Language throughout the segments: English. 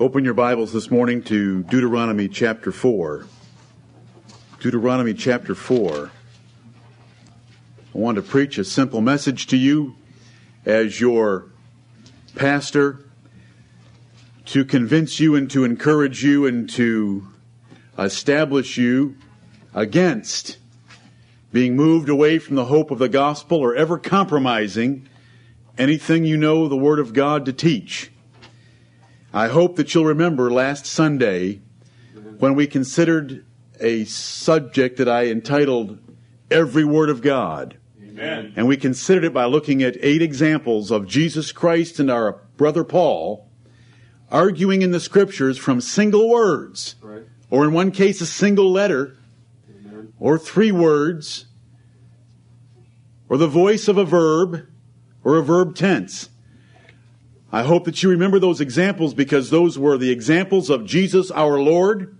Open your Bibles this morning to Deuteronomy chapter 4. Deuteronomy chapter 4. I want to preach a simple message to you as your pastor to convince you and to encourage you and to establish you against being moved away from the hope of the gospel or ever compromising anything you know the Word of God to teach. I hope that you'll remember last Sunday when we considered a subject that I entitled Every Word of God. Amen. And we considered it by looking at eight examples of Jesus Christ and our brother Paul arguing in the scriptures from single words, Right. or in one case, a single letter, Amen. or three words, or the voice of a verb, or a verb tense. I hope that you remember those examples because those were the examples of Jesus our Lord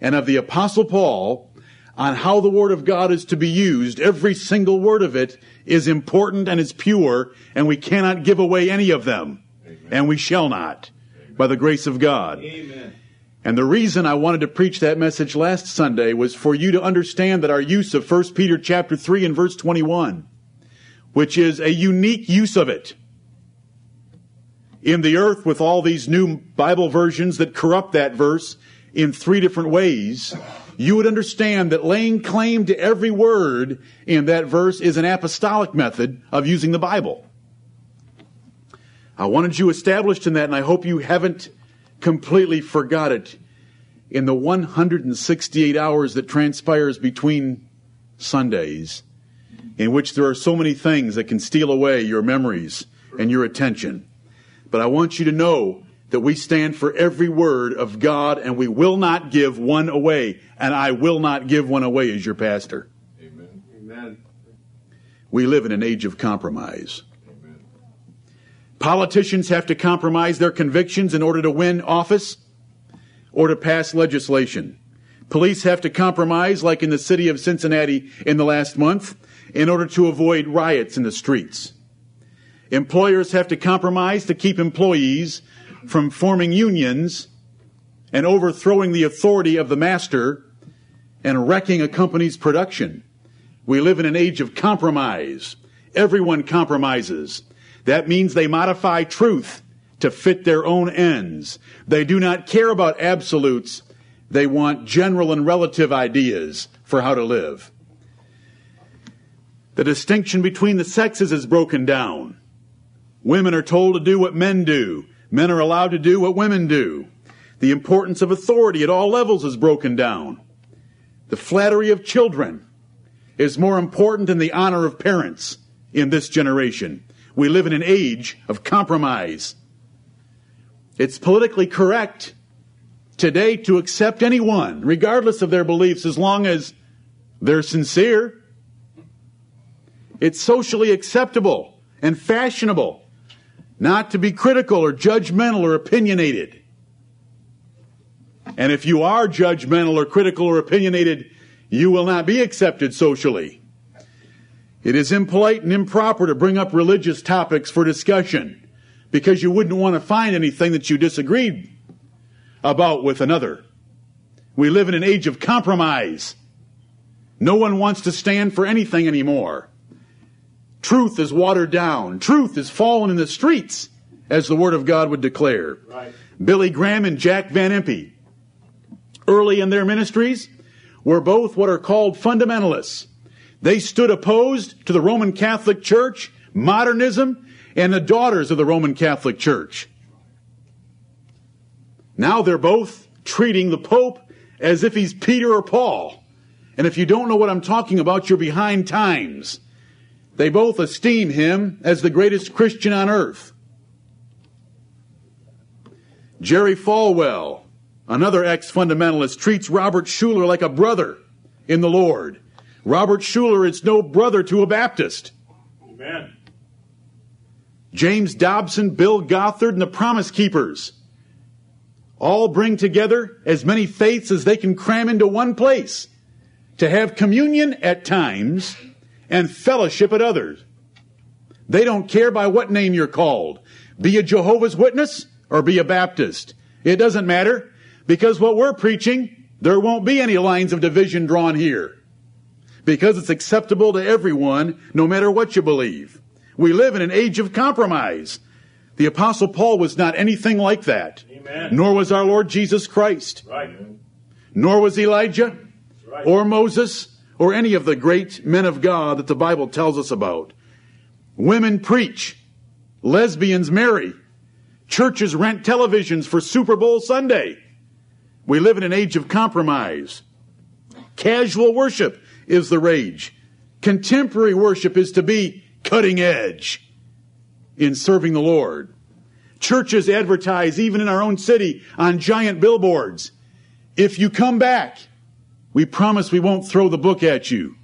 and of the Apostle Paul on how the Word of God is to be used. Every single word of it is important and is pure, and we cannot give away any of them. And we shall not, by the grace of God. Amen. And the reason I wanted to preach that message last Sunday was for you to understand that our use of 1 Peter chapter 3 and verse 21, which is a unique use of it in the earth with all these new Bible versions that corrupt that verse in three different ways, you would understand that laying claim to every word in that verse is an apostolic method of using the Bible. I wanted you established in that, and I hope you haven't completely forgot it in the 168 hours that transpires between Sundays, in which there are so many things that can steal away your memories and your attention. But I want you to know that we stand for every word of God and we will not give one away. And I will not give one away as your pastor. Amen. Amen. We live in an age of compromise. Politicians have to compromise their convictions in order to win office or to pass legislation. Police have to compromise, like in the city of Cincinnati in the last month, in order to avoid riots in the streets. Employers have to compromise to keep employees from forming unions and overthrowing the authority of the master and wrecking a company's production. We live in an age of compromise. Everyone compromises. That means they modify truth to fit their own ends. They do not care about absolutes. They want general and relative ideas for how to live. The distinction between the sexes is broken down. Women are told to do what men do. Men are allowed to do what women do. The importance of authority at all levels is broken down. The flattery of children is more important than the honor of parents in this generation. We live in an age of compromise. It's politically correct today to accept anyone, regardless of their beliefs, as long as they're sincere. It's socially acceptable and fashionable not to be critical or judgmental or opinionated. And if you are judgmental or critical or opinionated, you will not be accepted socially. It is impolite and improper to bring up religious topics for discussion because you wouldn't want to find anything that you disagreed about with another. We live in an age of compromise. No one wants to stand for anything anymore. Truth is watered down. Truth is fallen in the streets, as the Word of God would declare. Right. Billy Graham and Jack Van Impe, early in their ministries, were both what are called fundamentalists. They stood opposed to the Roman Catholic Church, modernism, and the daughters of the Roman Catholic Church. Now they're both treating the Pope as if he's Peter or Paul. And if you don't know what I'm talking about, you're behind times. They both esteem him as the greatest Christian on earth. Jerry Falwell, another ex fundamentalist, treats Robert Schuller like a brother in the Lord. Robert Schuller is no brother to a Baptist. Amen. James Dobson, Bill Gothard, and the Promise Keepers all bring together as many faiths as they can cram into one place to have communion at times and fellowship at others. They don't care by what name you're called. Be a Jehovah's Witness or be a Baptist. It doesn't matter because what we're preaching, there won't be any lines of division drawn here because it's acceptable to everyone no matter what you believe. We live in an age of compromise. The apostle Paul was not anything like that. Amen. Nor was our Lord Jesus Christ. Right. Nor was Elijah Right. or Moses or any of the great men of God that the Bible tells us about. Women preach. Lesbians marry. Churches rent televisions for Super Bowl Sunday. We live in an age of compromise. Casual worship is the rage. Contemporary worship is to be cutting edge in serving the Lord. Churches advertise, even in our own city, on giant billboards. If you come back, we promise we won't throw the book at you.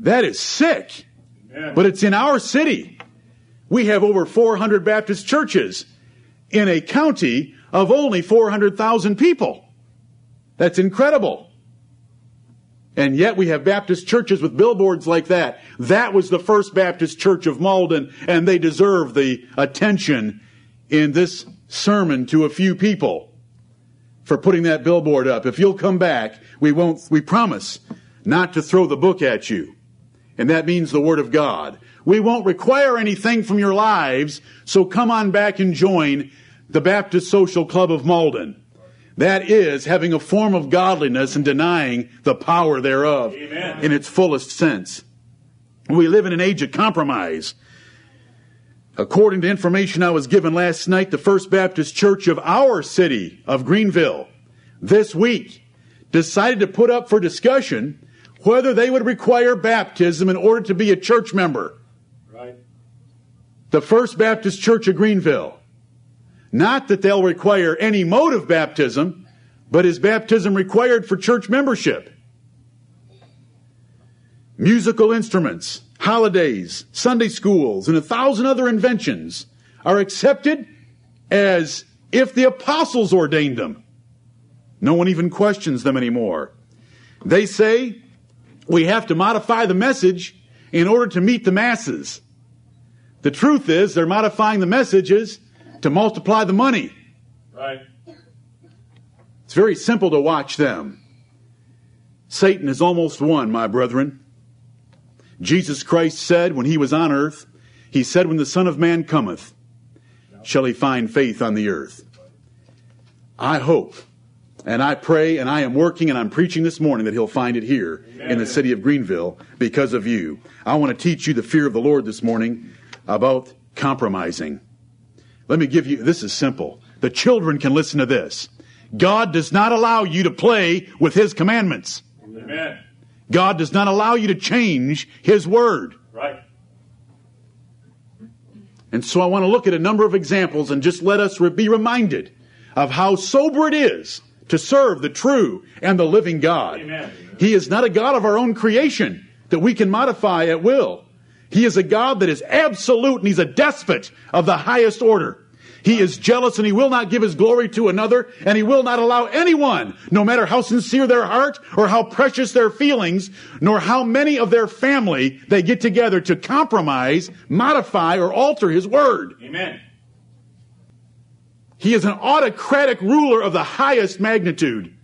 That is sick. Amen. But it's in our city. We have over 400 Baptist churches in a county of only 400,000 people. That's incredible. And yet we have Baptist churches with billboards like that. That was the first Baptist church of Mauldin, and they deserve the attention in this sermon to a few people for putting that billboard up. If you'll come back, we won't, we promise not to throw the book at you. And that means the Word of God. We won't require anything from your lives, so come on back and join the Baptist Social Club of Mauldin. That is having a form of godliness and denying the power thereof Amen. in its fullest sense. We live in an age of compromise. According to information I was given last night, the First Baptist Church of our city of Greenville this week decided to put up for discussion whether they would require baptism in order to be a church member. Right. The First Baptist Church of Greenville. Not that they'll require any mode of baptism, but is baptism required for church membership? Musical instruments, holidays, Sunday schools, and a thousand other inventions are accepted as if the apostles ordained them. No one even questions them anymore. They say we have to modify the message in order to meet the masses. The truth is, they're modifying the messages to multiply the money. Right. It's very simple to watch them. Satan is almost won, my brethren. Jesus Christ said when he was on earth, he said, When the Son of Man cometh, shall he find faith on the earth. I hope and I pray and I am working and I'm preaching this morning that he'll find it here in the city of Greenville because of you. I want to teach you the fear of the Lord this morning about compromising. Let me give you, this is simple. The children can listen to this. God does not allow you to play with His commandments. Amen. God does not allow you to change His word. Right. And so I want to look at a number of examples and just let us re- be reminded of how sober it is to serve the true and the living God. Amen. He is not a God of our own creation that we can modify at will. He is a God that is absolute and He's a despot of the highest order. He is jealous and He will not give His glory to another and He will not allow anyone, no matter how sincere their heart or how precious their feelings, nor how many of their family they get together to compromise, modify, or alter His word. Amen. He is an autocratic ruler of the highest magnitude.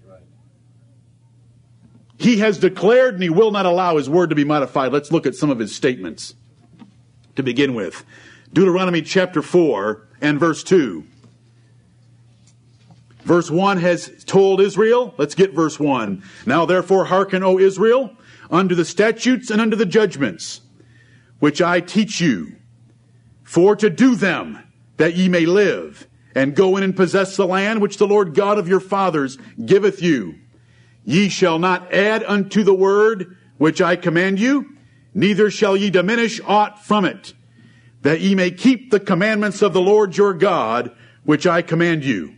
He has declared and he will not allow his word to be modified. Let's look at some of his statements to begin with. Deuteronomy chapter 4 and verse 2. Verse 1 has told Israel, let's get verse 1. Now therefore hearken, O Israel, unto the statutes and unto the judgments, which I teach you, for to do them, that ye may live, and go in and possess the land which the Lord God of your fathers giveth you. Ye shall not add unto the word which I command you, neither shall ye diminish aught from it, that ye may keep the commandments of the Lord your God, which I command you.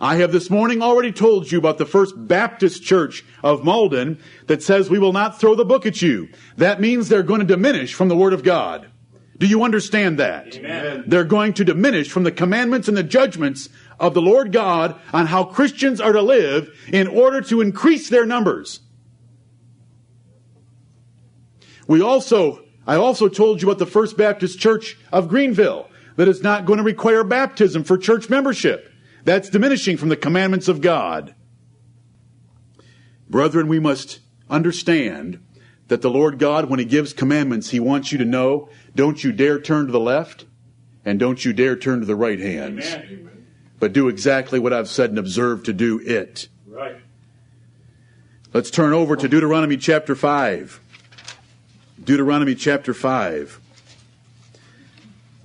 I have this morning already told you about the First Baptist Church of Mauldin that says we will not throw the book at you. That means they're going to diminish from the Word of God. Do you understand that? Amen. They're going to diminish from the commandments and the judgments of the Lord God on how Christians are to live in order to increase their numbers. We also, I also told you about the First Baptist Church of Greenville that is not going to require baptism for church membership. That's diminishing from the commandments of God. Brethren, we must understand that the Lord God, when He gives commandments, He wants you to know don't you dare turn to the left and don't you dare turn to the right hands. Amen. But do exactly what I've said and observe to do it. Right. Let's turn over to Deuteronomy chapter 5. Deuteronomy chapter 5.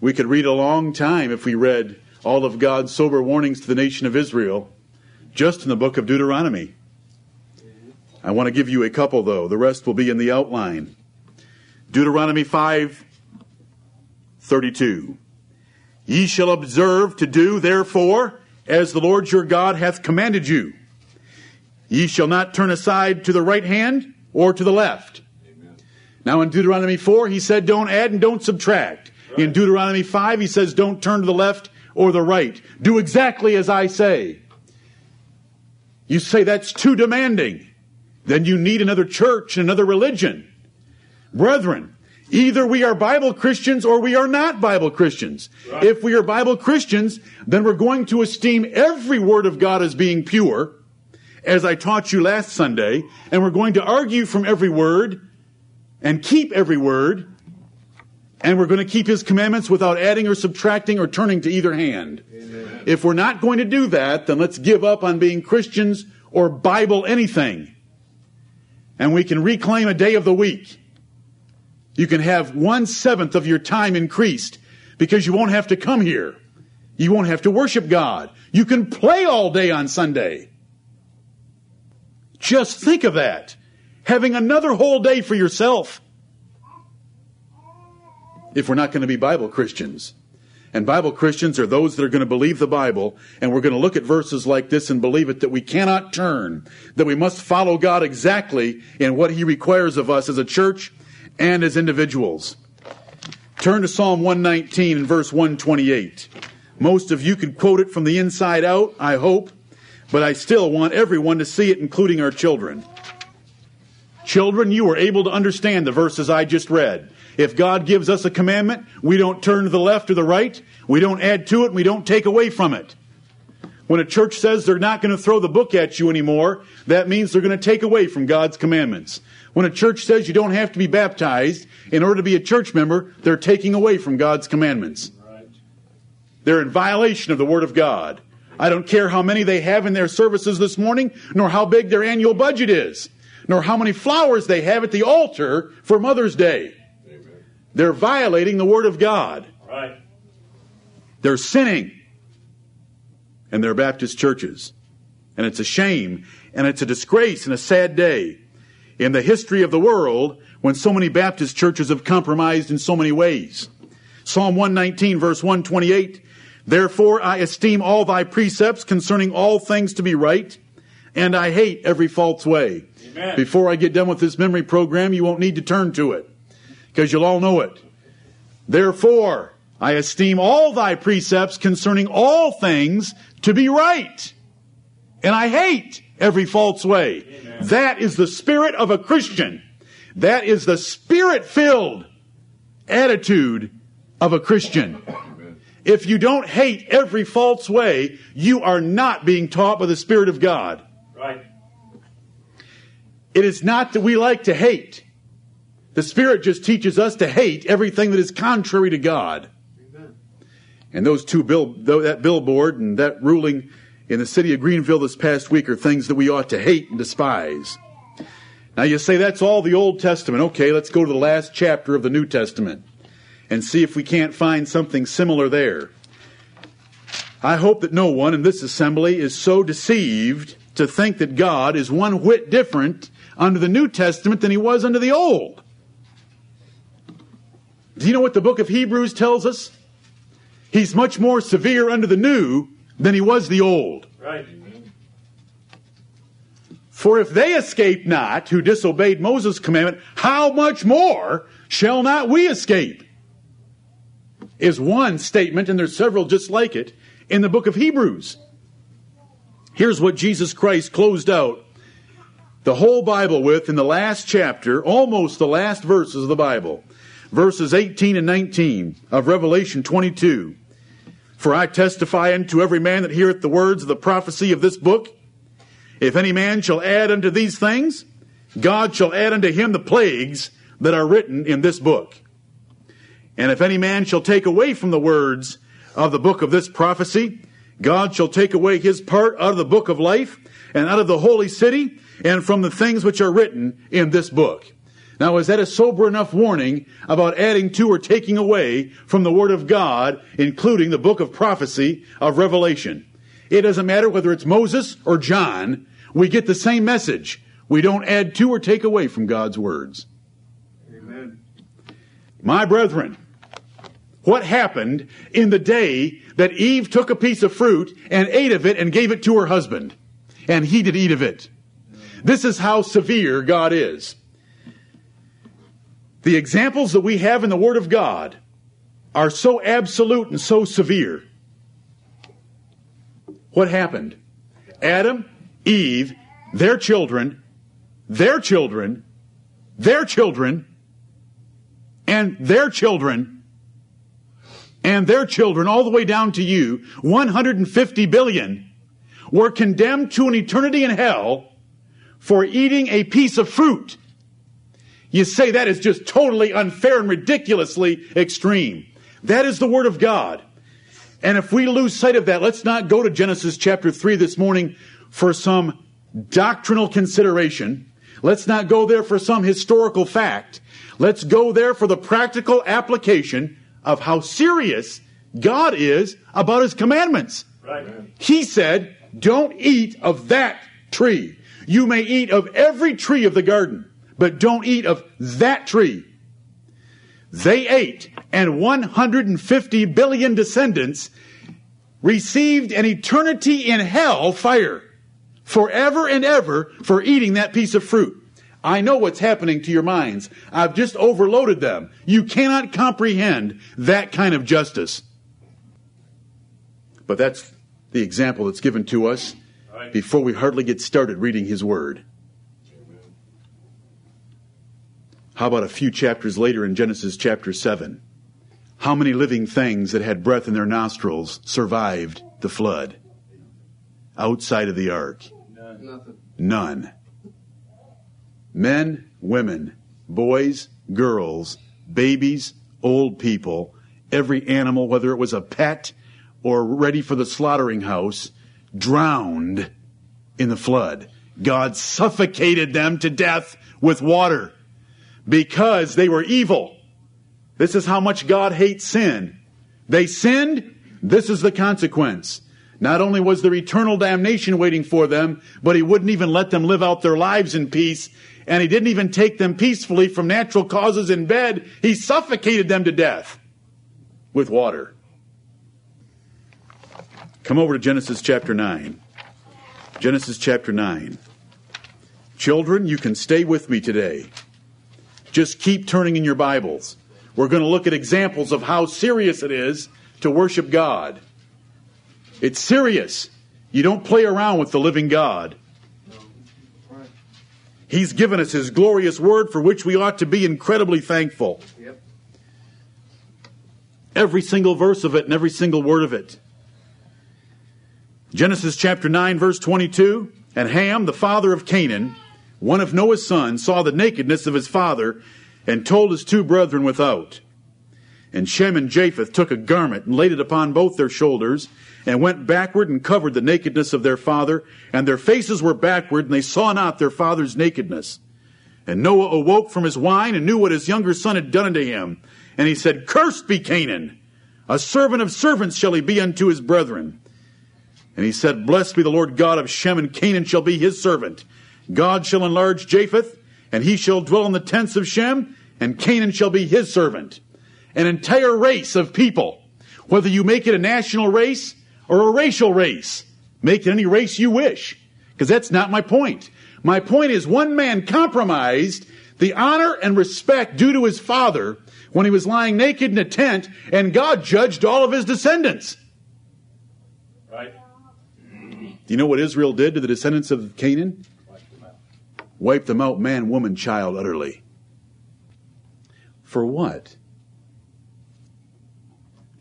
We could read a long time if we read all of God's sober warnings to the nation of Israel just in the book of Deuteronomy. I want to give you a couple, though. The rest will be in the outline. Deuteronomy 5 32. Ye shall observe to do, therefore, as the Lord your God hath commanded you. Ye shall not turn aside to the right hand or to the left. Now in Deuteronomy 4, he said, don't add and don't subtract. In Deuteronomy 5, he says, don't turn to the left or the right. Do exactly as I say. You say that's too demanding. Then you need another church and another religion. Brethren, either we are Bible Christians or we are not Bible Christians. Right. If we are Bible Christians, then we're going to esteem every word of God as being pure, as I taught you last Sunday, and we're going to argue from every word and keep every word, and we're going to keep his commandments without adding or subtracting or turning to either hand. Amen. If we're not going to do that, then let's give up on being Christians or Bible anything. And we can reclaim a day of the week. You can have one seventh of your time increased because you won't have to come here. You won't have to worship God. You can play all day on Sunday. Just think of that. Having another whole day for yourself. If we're not going to be Bible Christians. And Bible Christians are those that are going to believe the Bible, and we're going to look at verses like this and believe it that we cannot turn, that we must follow God exactly in what He requires of us as a church and as individuals. Turn to Psalm 119 and verse 128. Most of you can quote it from the inside out, I hope, but I still want everyone to see it, including our children. Children, you are able to understand the verses I just read. If God gives us a commandment, we don't turn to the left or the right. We don't add to it. We don't take away from it. When a church says they're not going to throw the book at you anymore, that means they're going to take away from God's commandments. When a church says you don't have to be baptized in order to be a church member, they're taking away from God's commandments. They're in violation of the Word of God. I don't care how many they have in their services this morning, nor how big their annual budget is, nor how many flowers they have at the altar for Mother's Day. Amen. They're violating the Word of God. Right. They're sinning. And they're Baptist churches. And it's a shame, and it's a disgrace and a sad day in the history of the world when so many Baptist churches have compromised in so many ways. Psalm 119, verse 128 Therefore I esteem all thy precepts concerning all things to be right, and I hate every false way. Amen. Before I get done with this memory program, you won't need to turn to it, because you'll all know it. Therefore I esteem all thy precepts concerning all things to be right, and I hate every false way. Amen. That is the spirit of a Christian. That is the spirit filled attitude of a Christian. If you don't hate every false way, you are not being taught by the Spirit of God. It is not that we like to hate. The Spirit just teaches us to hate everything that is contrary to God. Amen. And those two bill, that billboard and that ruling in the city of Greenville this past week are things that we ought to hate and despise. Now you say that's all the Old Testament. Okay, let's go to the last chapter of the New Testament and see if we can't find something similar there. I hope that no one in this assembly is so deceived to think that God is one whit different under the New Testament than he was under the Old. Do you know what the book of Hebrews tells us? He's much more severe under the New than he was the Old. Right. For if they escaped not who disobeyed Moses' commandment, how much more shall not we escape? Is one statement, and there's several just like it, in the book of Hebrews. Here's what Jesus Christ closed out the whole Bible with in the last chapter, almost the last verses of the Bible, verses 18 and 19 of Revelation 22. For I testify unto every man that heareth the words of the prophecy of this book, if any man shall add unto these things, God shall add unto him the plagues that are written in this book. And if any man shall take away from the words of the book of this prophecy, God shall take away his part out of the book of life and out of the holy city and from the things which are written in this book. Now, is that a sober enough warning about adding to or taking away from the Word of God, including the book of prophecy of Revelation? It doesn't matter whether it's Moses or John, we get the same message. We don't add to or take away from God's words. Amen. My brethren, what happened in the day that Eve took a piece of fruit and ate of it and gave it to her husband? And he did eat of it. This is how severe God is. The examples that we have in the Word of God are so absolute and so severe. What happened? Adam, Eve, their children, their children, their children, and their children, and their children, all the way down to you, 150 billion, were condemned to an eternity in hell for eating a piece of fruit. You say that is just totally unfair and ridiculously extreme. That is the Word of God. And if we lose sight of that, let's not go to Genesis chapter 3 this morning for some doctrinal consideration. Let's not go there for some historical fact. Let's go there for the practical application of how serious God is about His commandments. Right. He said, don't eat of that tree. You may eat of every tree of the garden, but don't eat of that tree. They ate, and 150 billion descendants received an eternity in hell fire forever and ever for eating that piece of fruit. I know what's happening to your minds. I've just overloaded them. You cannot comprehend that kind of justice. But that's the example that's given to us. Before we hardly get started reading His Word. How about a few chapters later in Genesis chapter 7? How many living things that had breath in their nostrils survived the flood outside of the ark? None. Men, women, boys, girls, babies, old people, every animal, whether it was a pet or ready for the slaughtering house, drowned in the flood. God suffocated them to death with water because they were evil. This is how much God hates sin. They sinned, this is the consequence. Not only was there eternal damnation waiting for them, but He wouldn't even let them live out their lives in peace, and He didn't even take them peacefully from natural causes in bed. He suffocated them to death with water. Come over to Genesis chapter 9. Genesis chapter 9. Children, you can stay with me today. Just keep turning in your Bibles. We're going to look at examples of how serious it is to worship God. It's serious. You don't play around with the living God. He's given us His glorious word for which we ought to be incredibly thankful. Yep. Every single verse of it and every single word of it. Genesis chapter 9, verse 22. And Ham, the father of Canaan, one of Noah's sons, saw the nakedness of his father and told his two brethren without. And Shem and Japheth took a garment and laid it upon both their shoulders and went backward and covered the nakedness of their father. And their faces were backward and they saw not their father's nakedness. And Noah awoke from his wine and knew what his younger son had done unto him. And he said, Cursed be Canaan. A servant of servants shall he be unto his brethren. And he said, Blessed be the Lord God of Shem, and Canaan shall be his servant. God shall enlarge Japheth, and he shall dwell in the tents of Shem, and Canaan shall be his servant. An entire race of people, whether you make it a national race or a racial race, make it any race you wish, because that's not my point. My point is one man compromised the honor and respect due to his father when he was lying naked in a tent, and God judged all of his descendants. Right. Do you know what Israel did to the descendants of Canaan? Wiped them out, man, woman, child, utterly. For what?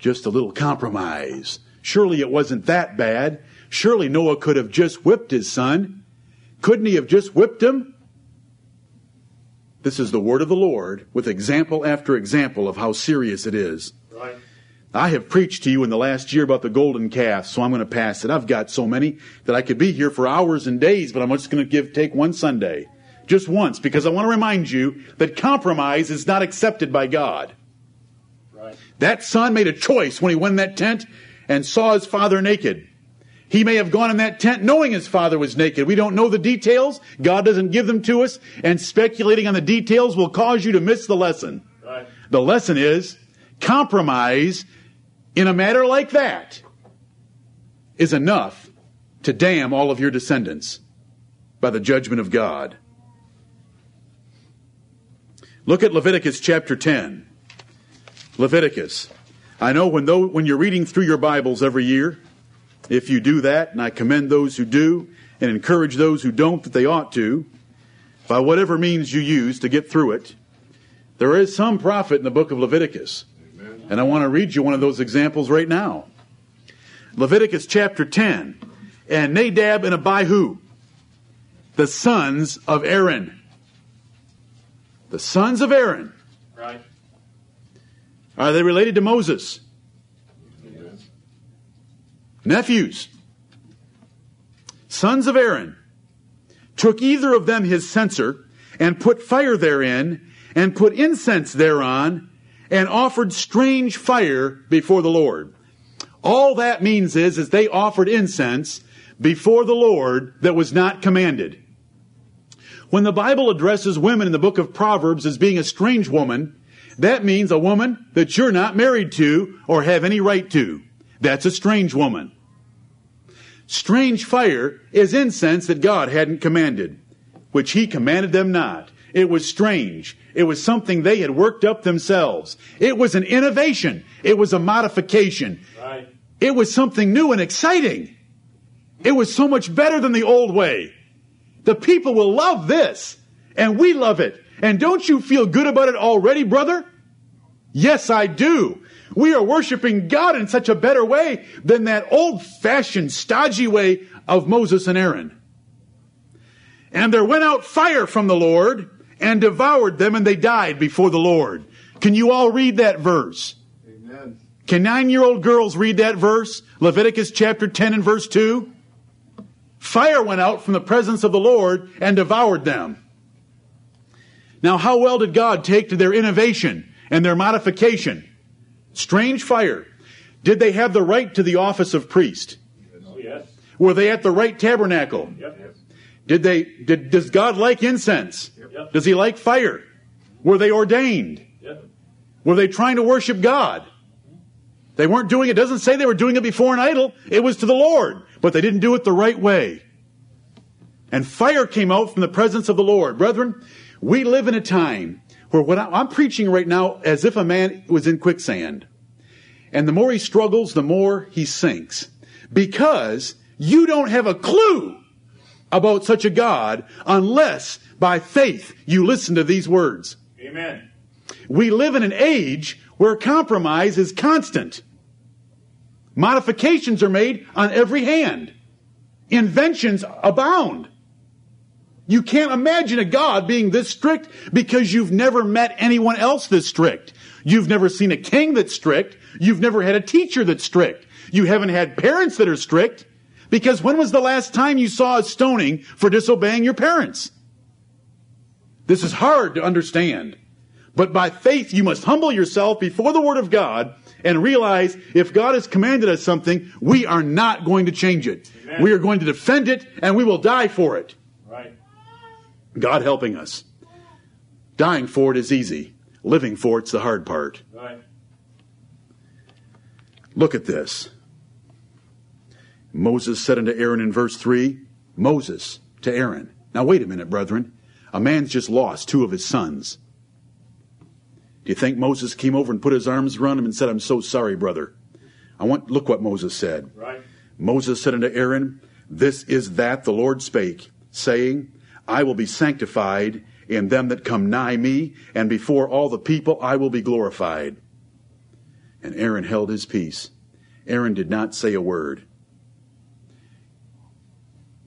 Just a little compromise. Surely it wasn't that bad. Surely Noah could have just whipped his son. Couldn't he have just whipped him? This is the word of the Lord with example after example of how serious it is. Right. I have preached to you in the last year about the golden calf, so I'm going to pass it. I've got so many that I could be here for hours and days, but I'm just going to give take one Sunday. Just once, because I want to remind you that compromise is not accepted by God. Right. That son made a choice when he went in that tent and saw his father naked. He may have gone in that tent knowing his father was naked. We don't know the details. God doesn't give them to us. And speculating on the details will cause you to miss the lesson. Right. The lesson is compromise in a matter like that is enough to damn all of your descendants by the judgment of God. Look at Leviticus chapter 10. Leviticus. I know when, though, when you're reading through your Bibles every year, if you do that, and I commend those who do and encourage those who don't that they ought to, by whatever means you use to get through it, there is some profit in the book of Leviticus. And I want to read you one of those examples right now. Leviticus chapter 10. And Nadab and Abihu, the sons of Aaron. The sons of Aaron. Right. Are they related to Moses? Yes. Nephews. Sons of Aaron. Took either of them his censer and put fire therein and put incense thereon and offered strange fire before the Lord. All that means is, is they offered incense before the Lord that was not commanded. When the Bible addresses women in the book of Proverbs as being a strange woman, that means a woman that you're not married to or have any right to. That's a strange woman. Strange fire is incense that God hadn't commanded, which He commanded them not. It was strange. It was something they had worked up themselves. It was an innovation. It was a modification. Right. It was something new and exciting. It was so much better than the old way. The people will love this, and we love it. And don't you feel good about it already, brother? Yes, I do. We are worshiping God in such a better way than that old fashioned, stodgy way of Moses and Aaron. And there went out fire from the Lord and devoured them, and they died before the Lord. Can you all read that verse? Amen. Can nine year old girls read that verse? Leviticus chapter 10 and verse 2? Fire went out from the presence of the Lord and devoured them. Now, how well did God take to their innovation and their modification? Strange fire. Did they have the right to the office of priest? Oh, yes. Were they at the right tabernacle? Yep. Yes. Did they, did, does God like incense? Yep. Does he like fire? Were they ordained? Yep. Were they trying to worship God? They weren't doing it. It doesn't say they were doing it before an idol. It was to the Lord, but they didn't do it the right way. And fire came out from the presence of the Lord. Brethren, we live in a time where what I'm preaching right now as if a man was in quicksand. And the more he struggles, the more he sinks. Because you don't have a clue about such a God unless by faith you listen to these words. Amen. We live in an age where compromise is constant. Modifications are made on every hand. Inventions abound. You can't imagine a God being this strict because you've never met anyone else this strict. You've never seen a king that's strict. You've never had a teacher that's strict. You haven't had parents that are strict. Because when was the last time you saw a stoning for disobeying your parents? This is hard to understand. But by faith, you must humble yourself before the Word of God and realize if God has commanded us something, we are not going to change it. Amen. We are going to defend it and we will die for it. Right. God helping us. Dying for it is easy. Living for it's the hard part. Right. Look at this. Moses said unto Aaron in verse 3, Moses to Aaron. Now wait a minute, brethren. A man's just lost two of his sons. Do you think Moses came over and put his arms around him and said, I'm so sorry, brother? I want, look what Moses said. Right. Moses said unto Aaron, This is that the Lord spake, saying, I will be sanctified in them that come nigh me, and before all the people I will be glorified. And Aaron held his peace. Aaron did not say a word.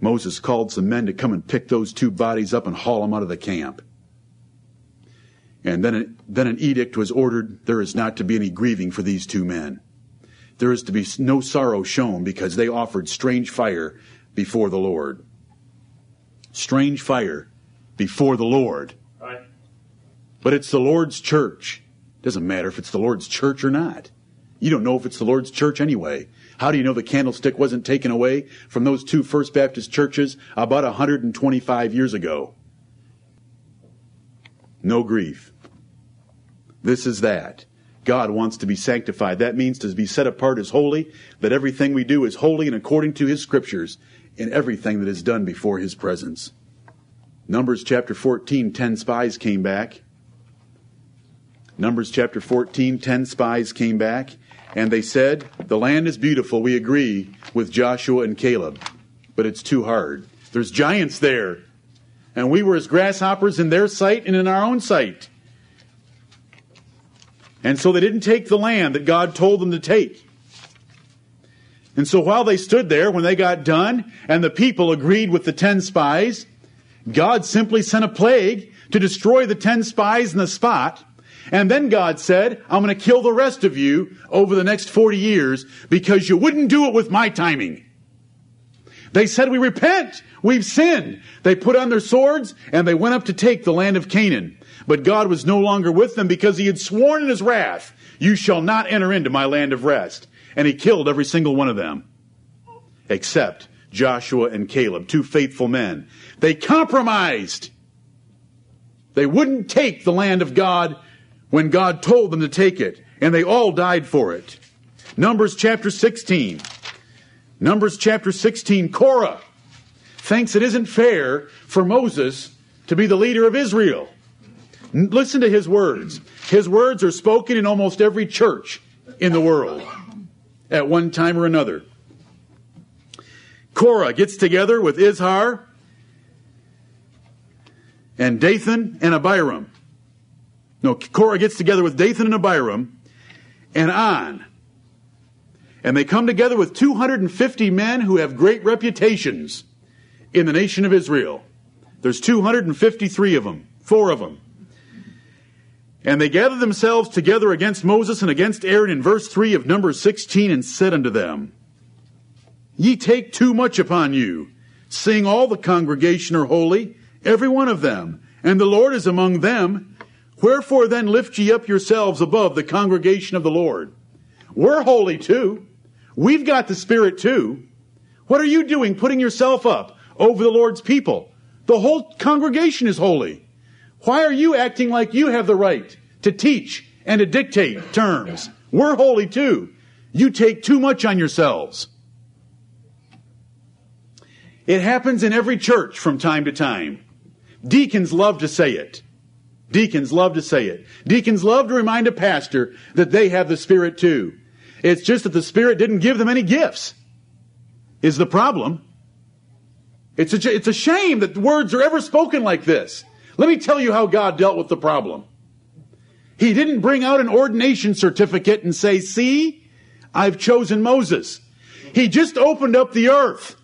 Moses called some men to come and pick those two bodies up and haul them out of the camp. And then, then an edict was ordered there is not to be any grieving for these two men. There is to be no sorrow shown because they offered strange fire before the Lord. Strange fire before the Lord. Right. But it's the Lord's church. Doesn't matter if it's the Lord's church or not. You don't know if it's the Lord's church anyway. How do you know the candlestick wasn't taken away from those two First Baptist churches about 125 years ago? No grief. This is that. God wants to be sanctified. That means to be set apart as holy, that everything we do is holy and according to His scriptures in everything that is done before His presence. Numbers chapter 14, 10 spies came back. Numbers chapter 14, 10 spies came back, and they said, The land is beautiful. We agree with Joshua and Caleb, but it's too hard. There's giants there, and we were as grasshoppers in their sight and in our own sight. And so they didn't take the land that God told them to take. And so while they stood there, when they got done, and the people agreed with the ten spies, God simply sent a plague to destroy the ten spies in the spot. And then God said, I'm going to kill the rest of you over the next 40 years because you wouldn't do it with my timing. They said, We repent. We've sinned. They put on their swords and they went up to take the land of Canaan. But God was no longer with them because he had sworn in his wrath, You shall not enter into my land of rest. And he killed every single one of them, except Joshua and Caleb, two faithful men. They compromised. They wouldn't take the land of God when God told them to take it, and they all died for it. Numbers chapter 16. Numbers chapter 16, Korah thinks it isn't fair for Moses to be the leader of Israel. Listen to his words. His words are spoken in almost every church in the world at one time or another. Korah gets together with Izhar and Dathan and Abiram. No, Korah gets together with Dathan and Abiram and On. And they come together with 250 men who have great reputations in the nation of Israel. There's 253 of them, four of them. And they gathered themselves together against Moses and against Aaron in verse 3 of number 16 and said unto them, Ye take too much upon you, seeing all the congregation are holy, every one of them, and the Lord is among them. Wherefore then lift ye up yourselves above the congregation of the Lord? We're holy too. We've got the Spirit too. What are you doing putting yourself up over the Lord's people? The whole congregation is holy. Why are you acting like you have the right to teach and to dictate terms? We're holy too. You take too much on yourselves. It happens in every church from time to time. Deacons love to say it. Deacons love to say it. Deacons love to remind a pastor that they have the Spirit too. It's just that the Spirit didn't give them any gifts, is the problem. It's a, it's a shame that words are ever spoken like this. Let me tell you how God dealt with the problem. He didn't bring out an ordination certificate and say, See, I've chosen Moses. He just opened up the earth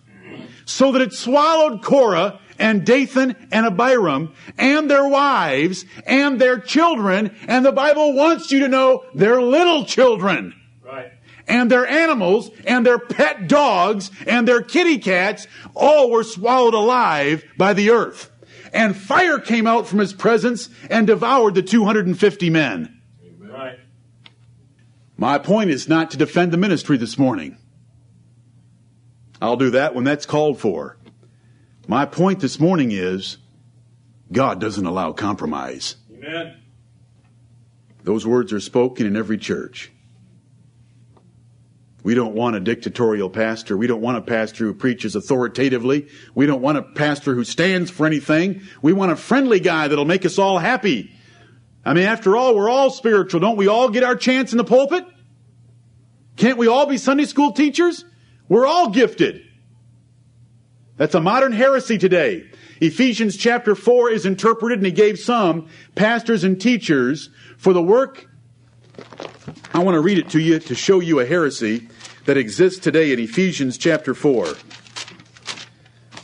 so that it swallowed Korah and Dathan and Abiram and their wives and their children. And the Bible wants you to know their little children. Right. And their animals and their pet dogs and their kitty cats all were swallowed alive by the earth and fire came out from his presence and devoured the 250 men. Right. My point is not to defend the ministry this morning. I'll do that when that's called for. My point this morning is God doesn't allow compromise. Amen. Those words are spoken in every church. We don't want a dictatorial pastor. We don't want a pastor who preaches authoritatively. We don't want a pastor who stands for anything. We want a friendly guy that'll make us all happy. I mean, after all, we're all spiritual. Don't we all get our chance in the pulpit? Can't we all be Sunday school teachers? We're all gifted. That's a modern heresy today. Ephesians chapter 4 is interpreted and he gave some pastors and teachers for the work I want to read it to you to show you a heresy that exists today in Ephesians chapter 4.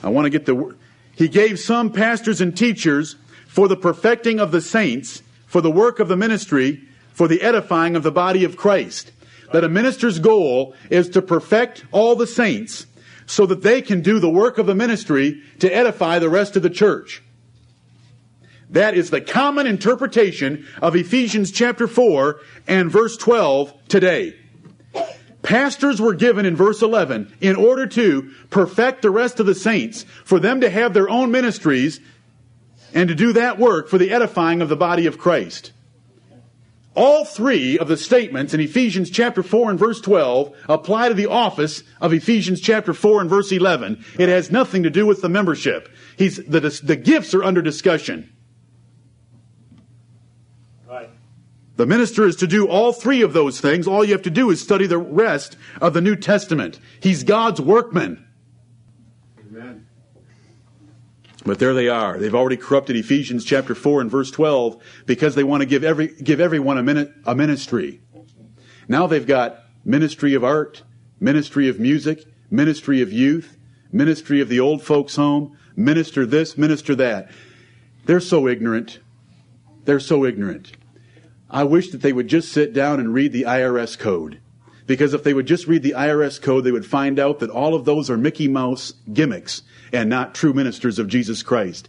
I want to get the. He gave some pastors and teachers for the perfecting of the saints, for the work of the ministry, for the edifying of the body of Christ. That a minister's goal is to perfect all the saints so that they can do the work of the ministry to edify the rest of the church. That is the common interpretation of Ephesians chapter 4 and verse 12 today. Pastors were given in verse 11 in order to perfect the rest of the saints, for them to have their own ministries and to do that work for the edifying of the body of Christ. All three of the statements in Ephesians chapter 4 and verse 12 apply to the office of Ephesians chapter 4 and verse 11. It has nothing to do with the membership. He's, the, the gifts are under discussion. Right. The minister is to do all three of those things. All you have to do is study the rest of the New Testament. He's God's workman. Amen. But there they are. They've already corrupted Ephesians chapter 4 and verse 12 because they want to give every give everyone a, minute, a ministry. Now they've got ministry of art, ministry of music, ministry of youth, ministry of the old folks home, minister this, minister that. They're so ignorant. They're so ignorant. I wish that they would just sit down and read the IRS code. Because if they would just read the IRS code, they would find out that all of those are Mickey Mouse gimmicks and not true ministers of Jesus Christ.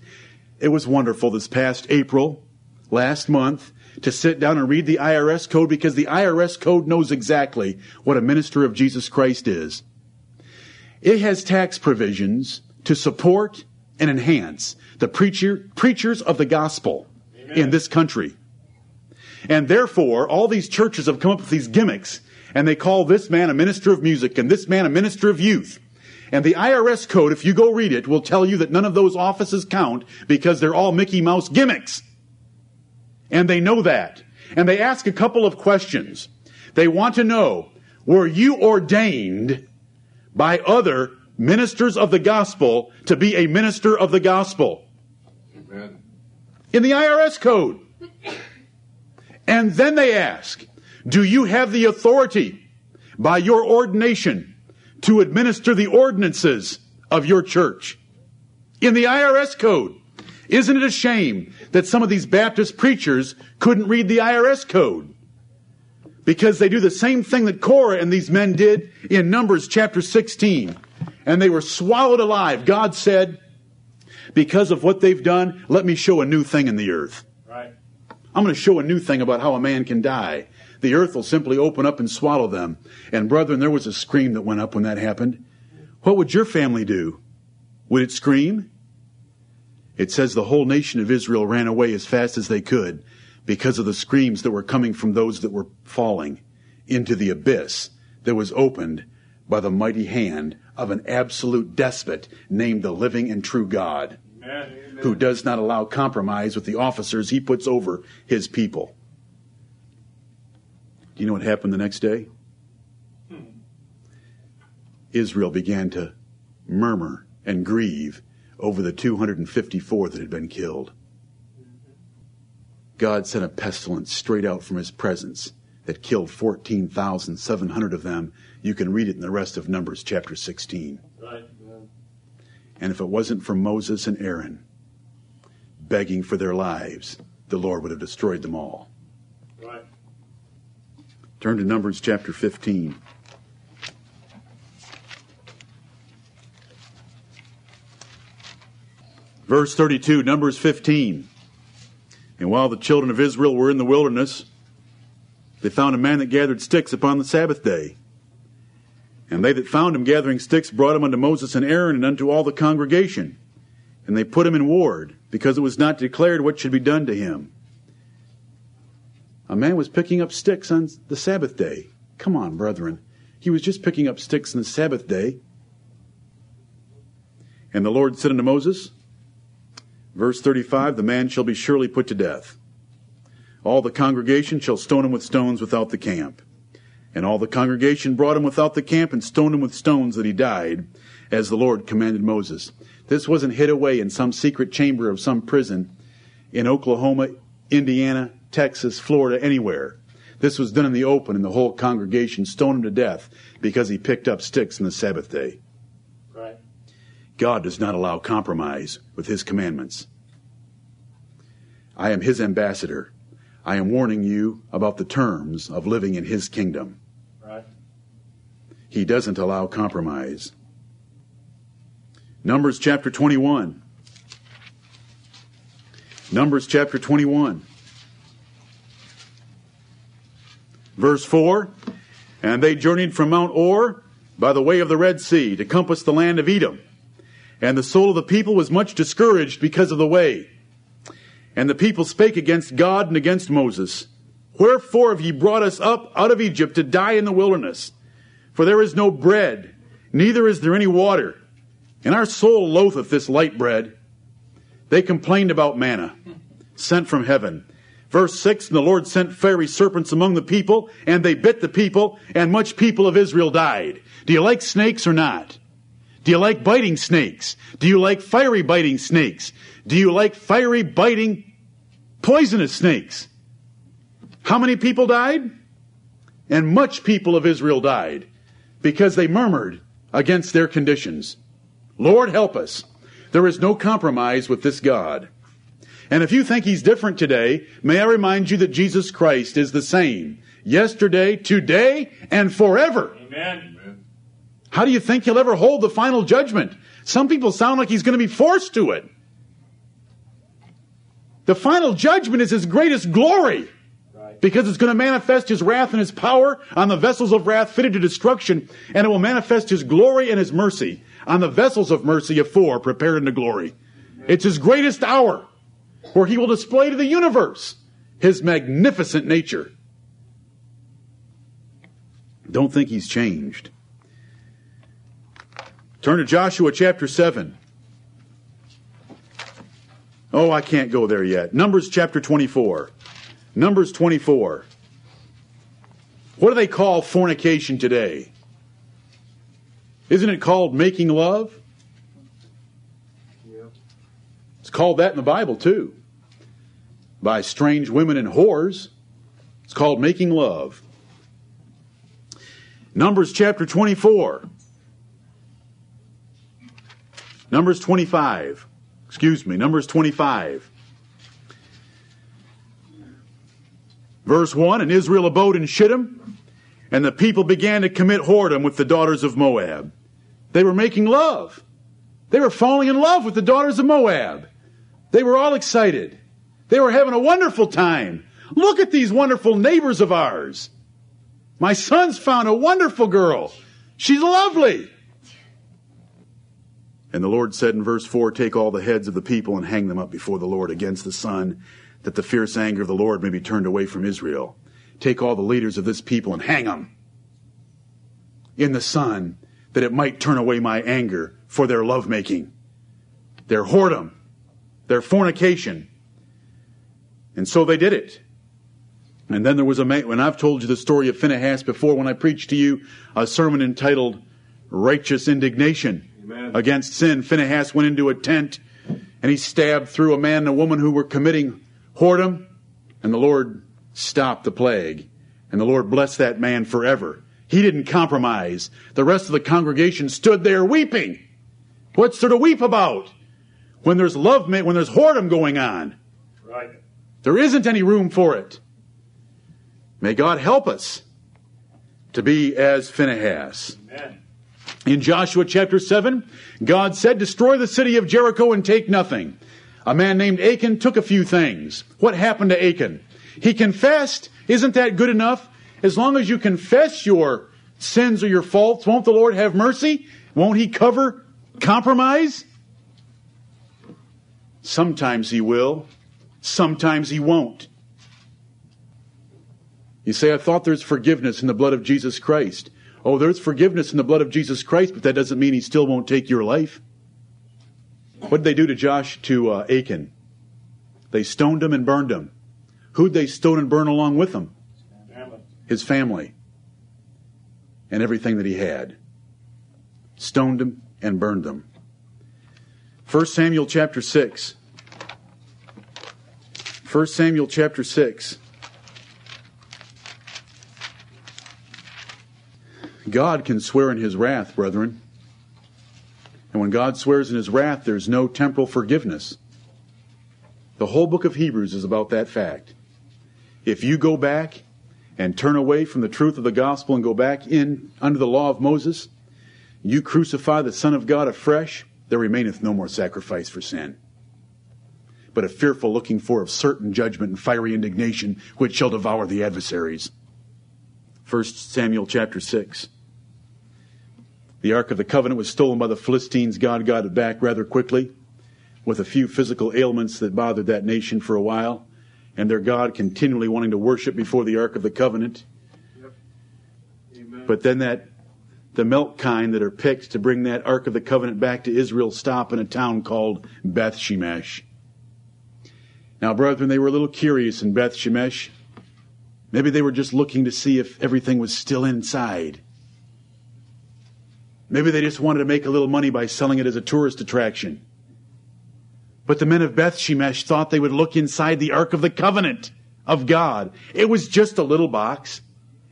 It was wonderful this past April, last month, to sit down and read the IRS code because the IRS code knows exactly what a minister of Jesus Christ is. It has tax provisions to support and enhance the preacher, preachers of the gospel Amen. in this country. And therefore, all these churches have come up with these gimmicks, and they call this man a minister of music and this man a minister of youth. And the IRS code, if you go read it, will tell you that none of those offices count because they're all Mickey Mouse gimmicks. And they know that. And they ask a couple of questions. They want to know, were you ordained by other ministers of the gospel to be a minister of the gospel? Amen. In the IRS code. And then they ask, do you have the authority by your ordination to administer the ordinances of your church? In the IRS code. Isn't it a shame that some of these Baptist preachers couldn't read the IRS code? Because they do the same thing that Korah and these men did in Numbers chapter 16. And they were swallowed alive. God said, because of what they've done, let me show a new thing in the earth. Right. I'm going to show a new thing about how a man can die. The earth will simply open up and swallow them. And brethren, there was a scream that went up when that happened. What would your family do? Would it scream? It says the whole nation of Israel ran away as fast as they could because of the screams that were coming from those that were falling into the abyss that was opened by the mighty hand of an absolute despot named the living and true God Amen. who does not allow compromise with the officers he puts over his people. Do you know what happened the next day? Hmm. Israel began to murmur and grieve over the 254 that had been killed. God sent a pestilence straight out from his presence that killed 14,700 of them. You can read it in the rest of Numbers chapter 16. Right. And if it wasn't for Moses and Aaron begging for their lives, the Lord would have destroyed them all. Turn to Numbers chapter 15. Verse 32, Numbers 15. And while the children of Israel were in the wilderness, they found a man that gathered sticks upon the Sabbath day. And they that found him gathering sticks brought him unto Moses and Aaron and unto all the congregation. And they put him in ward, because it was not declared what should be done to him. A man was picking up sticks on the Sabbath day. Come on, brethren. He was just picking up sticks on the Sabbath day. And the Lord said unto Moses, verse 35, the man shall be surely put to death. All the congregation shall stone him with stones without the camp. And all the congregation brought him without the camp and stoned him with stones that he died, as the Lord commanded Moses. This wasn't hid away in some secret chamber of some prison in Oklahoma, Indiana, Texas, Florida, anywhere. This was done in the open, and the whole congregation stoned him to death because he picked up sticks on the Sabbath day. Right. God does not allow compromise with his commandments. I am his ambassador. I am warning you about the terms of living in his kingdom. Right. He doesn't allow compromise. Numbers chapter 21. Numbers chapter 21. Verse 4 And they journeyed from Mount Hor by the way of the Red Sea to compass the land of Edom. And the soul of the people was much discouraged because of the way. And the people spake against God and against Moses. Wherefore have ye brought us up out of Egypt to die in the wilderness? For there is no bread, neither is there any water. And our soul loatheth this light bread. They complained about manna, sent from heaven. Verse 6 And the Lord sent fiery serpents among the people, and they bit the people, and much people of Israel died. Do you like snakes or not? Do you like biting snakes? Do you like fiery biting snakes? Do you like fiery biting poisonous snakes? How many people died? And much people of Israel died because they murmured against their conditions. Lord, help us. There is no compromise with this God. And if you think he's different today, may I remind you that Jesus Christ is the same yesterday, today, and forever. Amen. How do you think he'll ever hold the final judgment? Some people sound like he's going to be forced to it. The final judgment is his greatest glory because it's going to manifest his wrath and his power on the vessels of wrath fitted to destruction, and it will manifest his glory and his mercy on the vessels of mercy afore prepared unto glory. It's his greatest hour where he will display to the universe his magnificent nature. Don't think he's changed. Turn to Joshua chapter 7. Oh, I can't go there yet. Numbers chapter 24. Numbers 24. What do they call fornication today? Isn't it called making love? Yep. It's called that in the Bible too. By strange women and whores. It's called making love. Numbers chapter 24. Numbers 25. Excuse me, Numbers 25. Verse 1 And Israel abode in Shittim, and the people began to commit whoredom with the daughters of Moab. They were making love. They were falling in love with the daughters of Moab. They were all excited. They were having a wonderful time. Look at these wonderful neighbors of ours. My son's found a wonderful girl. She's lovely. And the Lord said in verse 4 Take all the heads of the people and hang them up before the Lord against the sun, that the fierce anger of the Lord may be turned away from Israel. Take all the leaders of this people and hang them in the sun, that it might turn away my anger for their lovemaking, their whoredom, their fornication. And so they did it. And then there was a man, when I've told you the story of Phinehas before, when I preached to you a sermon entitled Righteous Indignation Amen. against sin, Phinehas went into a tent and he stabbed through a man and a woman who were committing whoredom, and the Lord stopped the plague. And the Lord blessed that man forever. He didn't compromise. The rest of the congregation stood there weeping. What's there to weep about? When there's love, when there's whoredom going on. Right. There isn't any room for it. May God help us to be as Phinehas. Amen. In Joshua chapter 7, God said, Destroy the city of Jericho and take nothing. A man named Achan took a few things. What happened to Achan? He confessed. Isn't that good enough? As long as you confess your sins or your faults, won't the Lord have mercy? Won't He cover compromise? Sometimes He will. Sometimes He won't. You say, I thought there's forgiveness in the blood of Jesus Christ. Oh, there's forgiveness in the blood of Jesus Christ, but that doesn't mean he still won't take your life. What did they do to Josh, to uh, Achan? They stoned him and burned him. Who'd they stone and burn along with him? His family and everything that he had. Stoned him and burned them. 1 Samuel chapter 6. 1 Samuel chapter 6. God can swear in his wrath, brethren. And when God swears in his wrath, there's no temporal forgiveness. The whole book of Hebrews is about that fact. If you go back and turn away from the truth of the gospel and go back in under the law of Moses, you crucify the Son of God afresh, there remaineth no more sacrifice for sin, but a fearful looking for of certain judgment and fiery indignation which shall devour the adversaries. 1 Samuel chapter 6. The Ark of the Covenant was stolen by the Philistines. God got it back rather quickly with a few physical ailments that bothered that nation for a while, and their God continually wanting to worship before the Ark of the Covenant. Amen. But then that the milk kind that are picked to bring that Ark of the Covenant back to Israel stop in a town called Beth Shemesh. Now, brethren, they were a little curious in Beth Shemesh. Maybe they were just looking to see if everything was still inside. Maybe they just wanted to make a little money by selling it as a tourist attraction. But the men of Beth Shemesh thought they would look inside the Ark of the Covenant of God. It was just a little box.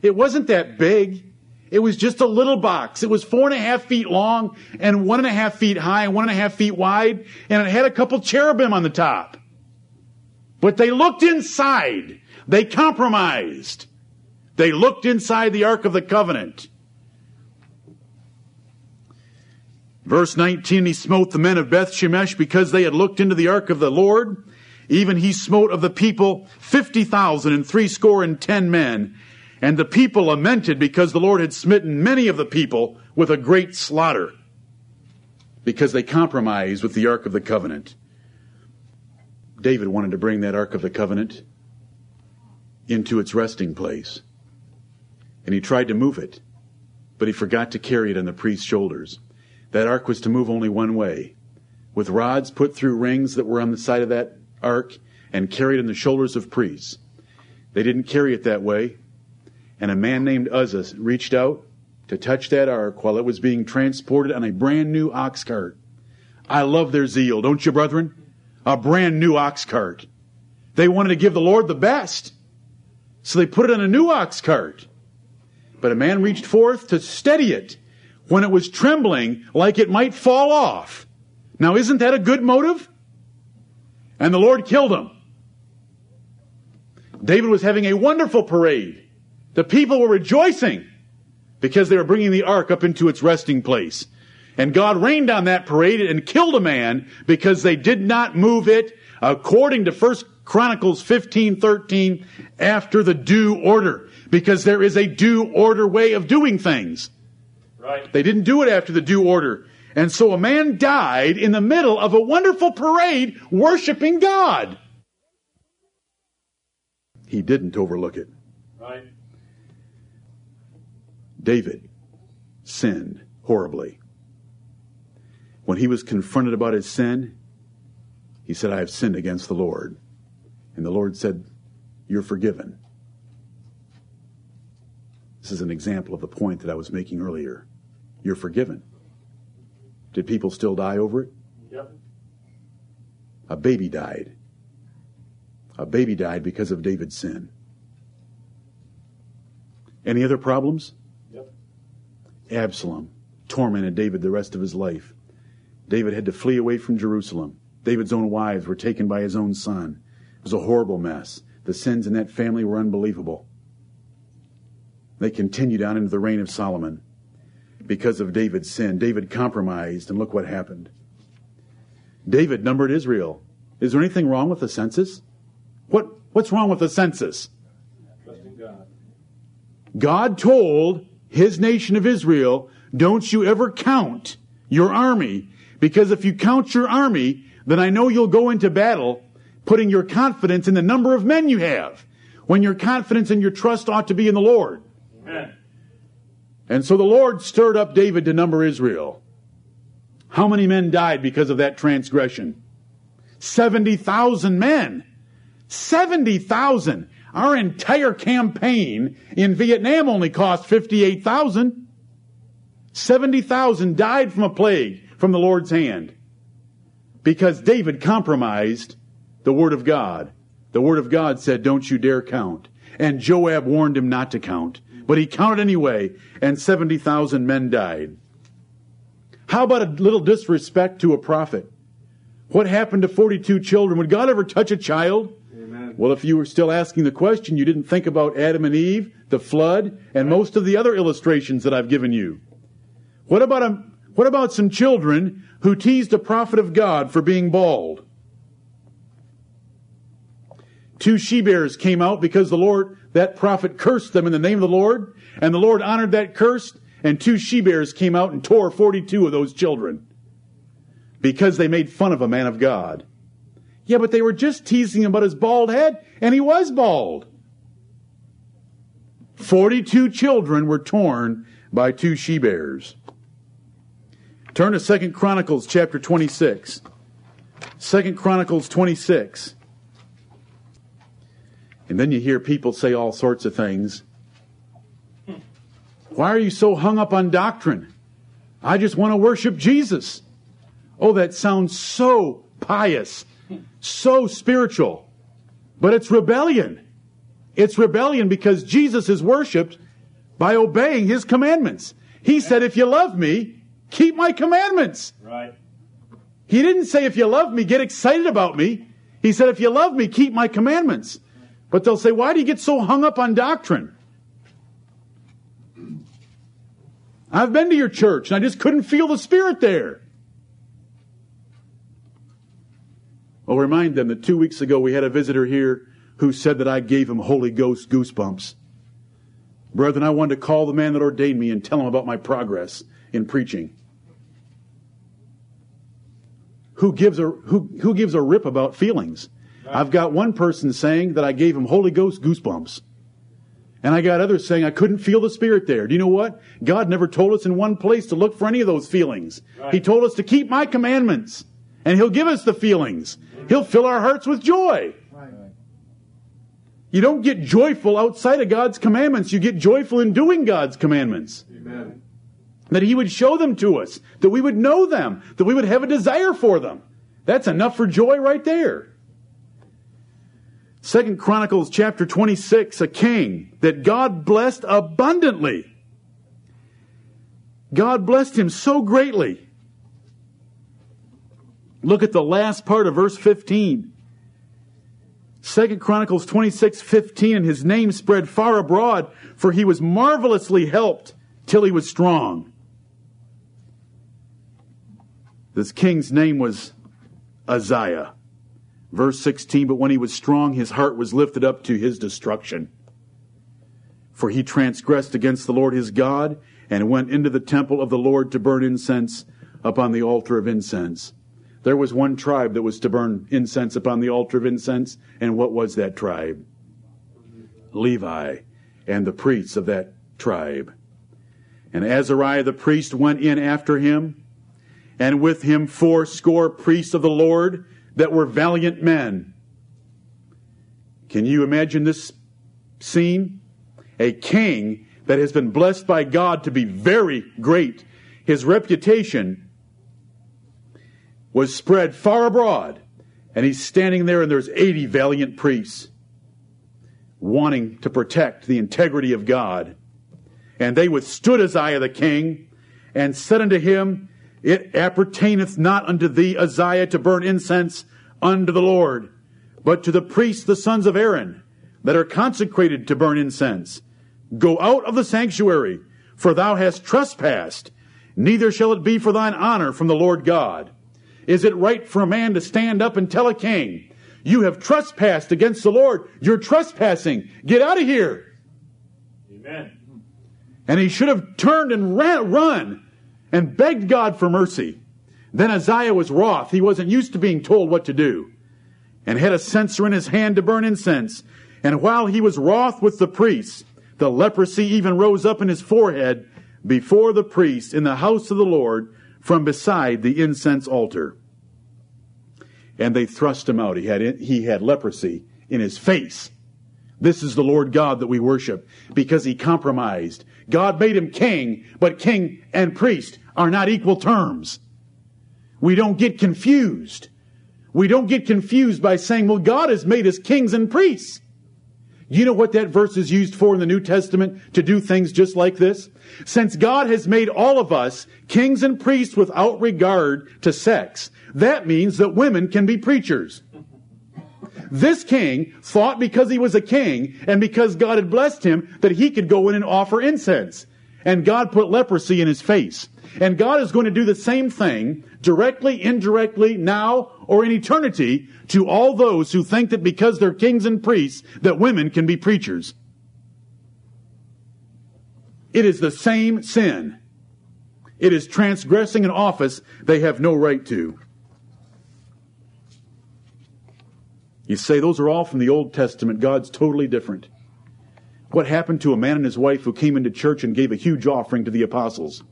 It wasn't that big. It was just a little box. It was four and a half feet long and one and a half feet high and one and a half feet wide, and it had a couple cherubim on the top. But they looked inside. They compromised. They looked inside the Ark of the Covenant. Verse 19, he smote the men of Beth Shemesh because they had looked into the ark of the Lord. Even he smote of the people fifty thousand and threescore and ten men. And the people lamented because the Lord had smitten many of the people with a great slaughter because they compromised with the ark of the covenant. David wanted to bring that ark of the covenant into its resting place. And he tried to move it, but he forgot to carry it on the priest's shoulders. That ark was to move only one way, with rods put through rings that were on the side of that ark and carried on the shoulders of priests. They didn't carry it that way, and a man named Uzzah reached out to touch that ark while it was being transported on a brand new ox cart. I love their zeal, don't you, brethren? A brand new ox cart. They wanted to give the Lord the best, so they put it on a new ox cart. But a man reached forth to steady it when it was trembling like it might fall off. Now, isn't that a good motive? And the Lord killed him. David was having a wonderful parade. The people were rejoicing because they were bringing the ark up into its resting place. And God rained on that parade and killed a man because they did not move it according to 1 Chronicles 15, 13 after the due order. Because there is a due order way of doing things. Right. They didn't do it after the due order. And so a man died in the middle of a wonderful parade worshiping God. He didn't overlook it. Right. David sinned horribly. When he was confronted about his sin, he said, I have sinned against the Lord. And the Lord said, You're forgiven. This is an example of the point that I was making earlier. You're forgiven. Did people still die over it? Yep. A baby died. A baby died because of David's sin. Any other problems? Absalom tormented David the rest of his life. David had to flee away from Jerusalem. David's own wives were taken by his own son. It was a horrible mess. The sins in that family were unbelievable. They continued on into the reign of Solomon because of David's sin. David compromised, and look what happened. David numbered Israel. Is there anything wrong with the census? What, what's wrong with the census? God. God told his nation of Israel, don't you ever count your army, because if you count your army, then I know you'll go into battle putting your confidence in the number of men you have, when your confidence and your trust ought to be in the Lord. Amen. And so the Lord stirred up David to number Israel. How many men died because of that transgression? 70,000 men. 70,000. Our entire campaign in Vietnam only cost 58,000. 70,000 died from a plague from the Lord's hand because David compromised the Word of God. The Word of God said, Don't you dare count. And Joab warned him not to count. But he counted anyway, and 70,000 men died. How about a little disrespect to a prophet? What happened to 42 children? Would God ever touch a child? Well, if you were still asking the question, you didn't think about Adam and Eve, the flood, and most of the other illustrations that I've given you. What about a, what about some children who teased a prophet of God for being bald? Two she bears came out because the Lord, that prophet cursed them in the name of the Lord, and the Lord honored that curse, and two she bears came out and tore 42 of those children because they made fun of a man of God. Yeah, but they were just teasing him about his bald head, and he was bald. 42 children were torn by two she bears. Turn to Second Chronicles chapter 26. Second Chronicles 26. And then you hear people say all sorts of things. Why are you so hung up on doctrine? I just want to worship Jesus. Oh, that sounds so pious, so spiritual. But it's rebellion. It's rebellion because Jesus is worshiped by obeying his commandments. He said, if you love me, keep my commandments. Right. He didn't say, if you love me, get excited about me. He said, if you love me, keep my commandments. But they'll say, why do you get so hung up on doctrine? I've been to your church and I just couldn't feel the Spirit there. I'll remind them that two weeks ago we had a visitor here who said that I gave him Holy Ghost goosebumps. Brethren, I wanted to call the man that ordained me and tell him about my progress in preaching. Who gives a, who, who gives a rip about feelings? I've got one person saying that I gave him Holy Ghost goosebumps. And I got others saying I couldn't feel the Spirit there. Do you know what? God never told us in one place to look for any of those feelings. Right. He told us to keep my commandments. And He'll give us the feelings. He'll fill our hearts with joy. You don't get joyful outside of God's commandments. You get joyful in doing God's commandments. Amen. That He would show them to us. That we would know them. That we would have a desire for them. That's enough for joy right there. Second Chronicles chapter 26, a king that God blessed abundantly. God blessed him so greatly. Look at the last part of verse 15. Second Chronicles 26, 15, and his name spread far abroad, for he was marvelously helped till he was strong. This king's name was Uzziah. Verse 16, but when he was strong, his heart was lifted up to his destruction. For he transgressed against the Lord his God and went into the temple of the Lord to burn incense upon the altar of incense. There was one tribe that was to burn incense upon the altar of incense, and what was that tribe? Levi and the priests of that tribe. And Azariah the priest went in after him, and with him fourscore priests of the Lord that were valiant men. Can you imagine this scene? A king that has been blessed by God to be very great. His reputation was spread far abroad, and he's standing there, and there's 80 valiant priests wanting to protect the integrity of God. And they withstood Uzziah the king and said unto him, It appertaineth not unto thee, Uzziah, to burn incense unto the Lord, but to the priests, the sons of Aaron, that are consecrated to burn incense. Go out of the sanctuary, for thou hast trespassed, neither shall it be for thine honor from the Lord God. Is it right for a man to stand up and tell a king, You have trespassed against the Lord? You're trespassing. Get out of here. Amen. And he should have turned and ran, run and begged God for mercy. Then Uzziah was wroth. He wasn't used to being told what to do and had a censer in his hand to burn incense. And while he was wroth with the priests, the leprosy even rose up in his forehead before the priest in the house of the Lord from beside the incense altar. And they thrust him out. He had, he had leprosy in his face. This is the Lord God that we worship because he compromised. God made him king, but king and priest are not equal terms. We don't get confused. We don't get confused by saying, well, God has made us kings and priests. You know what that verse is used for in the New Testament to do things just like this? Since God has made all of us kings and priests without regard to sex, that means that women can be preachers. This king thought because he was a king and because God had blessed him that he could go in and offer incense. And God put leprosy in his face. And God is going to do the same thing directly, indirectly, now, or in eternity to all those who think that because they're kings and priests that women can be preachers. It is the same sin. It is transgressing an office they have no right to. You say those are all from the Old Testament. God's totally different. What happened to a man and his wife who came into church and gave a huge offering to the apostles?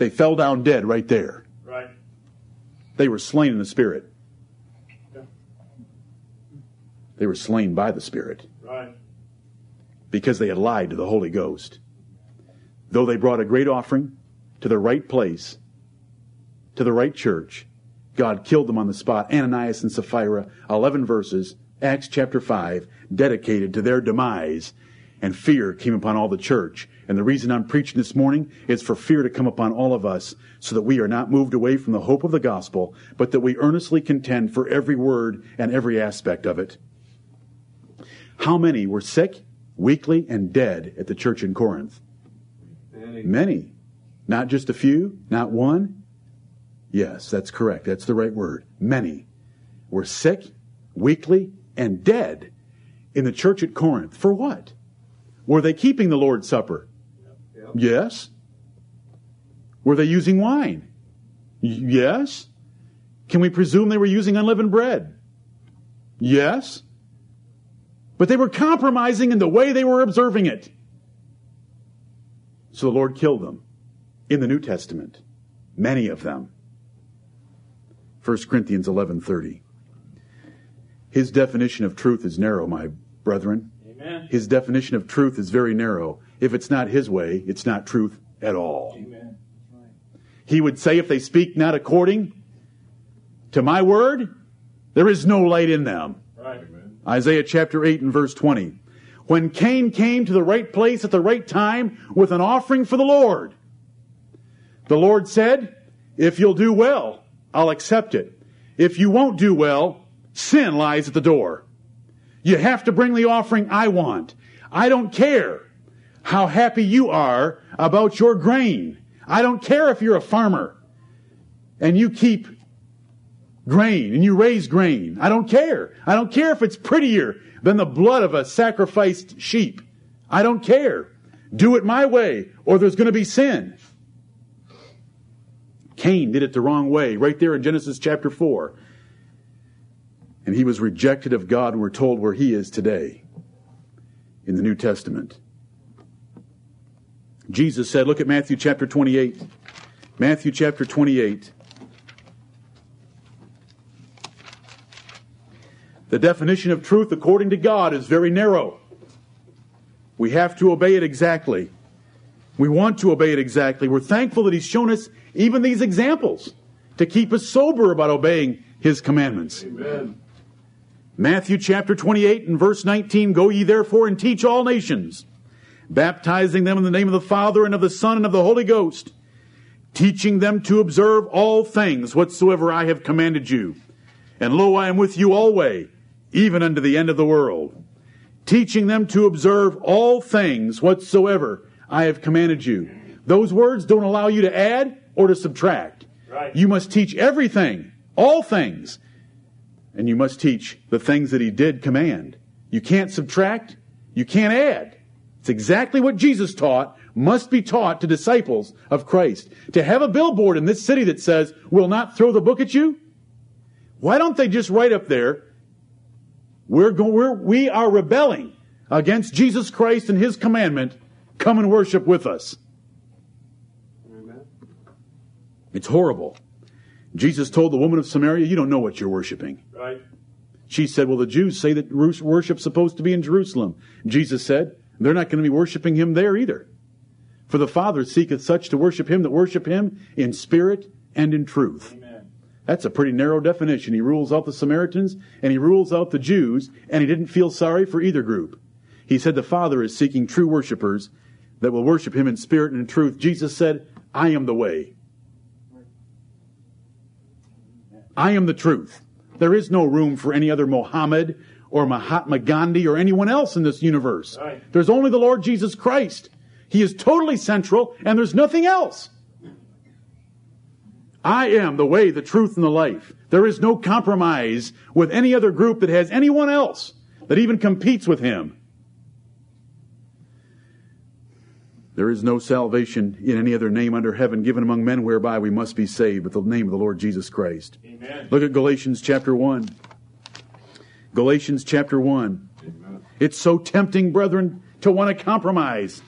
They fell down dead right there. Right. They were slain in the Spirit. Yeah. They were slain by the Spirit Right. because they had lied to the Holy Ghost. Though they brought a great offering to the right place, to the right church, God killed them on the spot. Ananias and Sapphira, 11 verses, Acts chapter 5, dedicated to their demise. And fear came upon all the church. And the reason I'm preaching this morning is for fear to come upon all of us so that we are not moved away from the hope of the gospel, but that we earnestly contend for every word and every aspect of it. How many were sick, weakly, and dead at the church in Corinth? Many. Many. Not just a few, not one. Yes, that's correct. That's the right word. Many were sick, weakly, and dead in the church at Corinth. For what? Were they keeping the Lord's Supper? Yep. Yes. Were they using wine? Yes. Can we presume they were using unleavened bread? Yes. But they were compromising in the way they were observing it. So the Lord killed them in the New Testament, many of them. 1 Corinthians 11:30. His definition of truth is narrow, my brethren. Amen. His definition of truth is very narrow. If it's not his way, it's not truth at all. Amen. He would say, if they speak not according to my word, there is no light in them. Right. Isaiah chapter 8 and verse 20. When Cain came to the right place at the right time with an offering for the Lord, the Lord said, If you'll do well, I'll accept it. If you won't do well, sin lies at the door. You have to bring the offering I want. I don't care how happy you are about your grain. I don't care if you're a farmer and you keep grain and you raise grain. I don't care. I don't care if it's prettier than the blood of a sacrificed sheep. I don't care. Do it my way or there's going to be sin. Cain did it the wrong way, right there in Genesis chapter 4. And he was rejected of God, we're told where he is today in the New Testament. Jesus said, look at Matthew chapter 28. Matthew chapter 28. The definition of truth according to God is very narrow. We have to obey it exactly. We want to obey it exactly. We're thankful that He's shown us even these examples to keep us sober about obeying His commandments. Amen. Matthew chapter 28 and verse 19 Go ye therefore and teach all nations, baptizing them in the name of the Father and of the Son and of the Holy Ghost, teaching them to observe all things whatsoever I have commanded you. And lo, I am with you always, even unto the end of the world, teaching them to observe all things whatsoever I have commanded you. Those words don't allow you to add or to subtract. Right. You must teach everything, all things, and you must teach the things that he did command. You can't subtract, you can't add. It's exactly what Jesus taught, must be taught to disciples of Christ. To have a billboard in this city that says, we'll not throw the book at you? Why don't they just write up there, we're, go- we're we are rebelling against Jesus Christ and his commandment, come and worship with us. Amen. It's horrible. Jesus told the woman of Samaria, you don't know what you're worshiping. Right. She said, Well, the Jews say that worship's supposed to be in Jerusalem. Jesus said, They're not going to be worshiping him there either. For the Father seeketh such to worship him that worship him in spirit and in truth. Amen. That's a pretty narrow definition. He rules out the Samaritans and he rules out the Jews, and he didn't feel sorry for either group. He said the Father is seeking true worshipers that will worship him in spirit and in truth. Jesus said, I am the way. I am the truth. There is no room for any other Mohammed or Mahatma Gandhi or anyone else in this universe. Right. There's only the Lord Jesus Christ. He is totally central and there's nothing else. I am the way, the truth, and the life. There is no compromise with any other group that has anyone else that even competes with him. There is no salvation in any other name under heaven given among men whereby we must be saved, but the name of the Lord Jesus Christ. Amen. Look at Galatians chapter 1. Galatians chapter 1. Amen. It's so tempting, brethren, to want to compromise.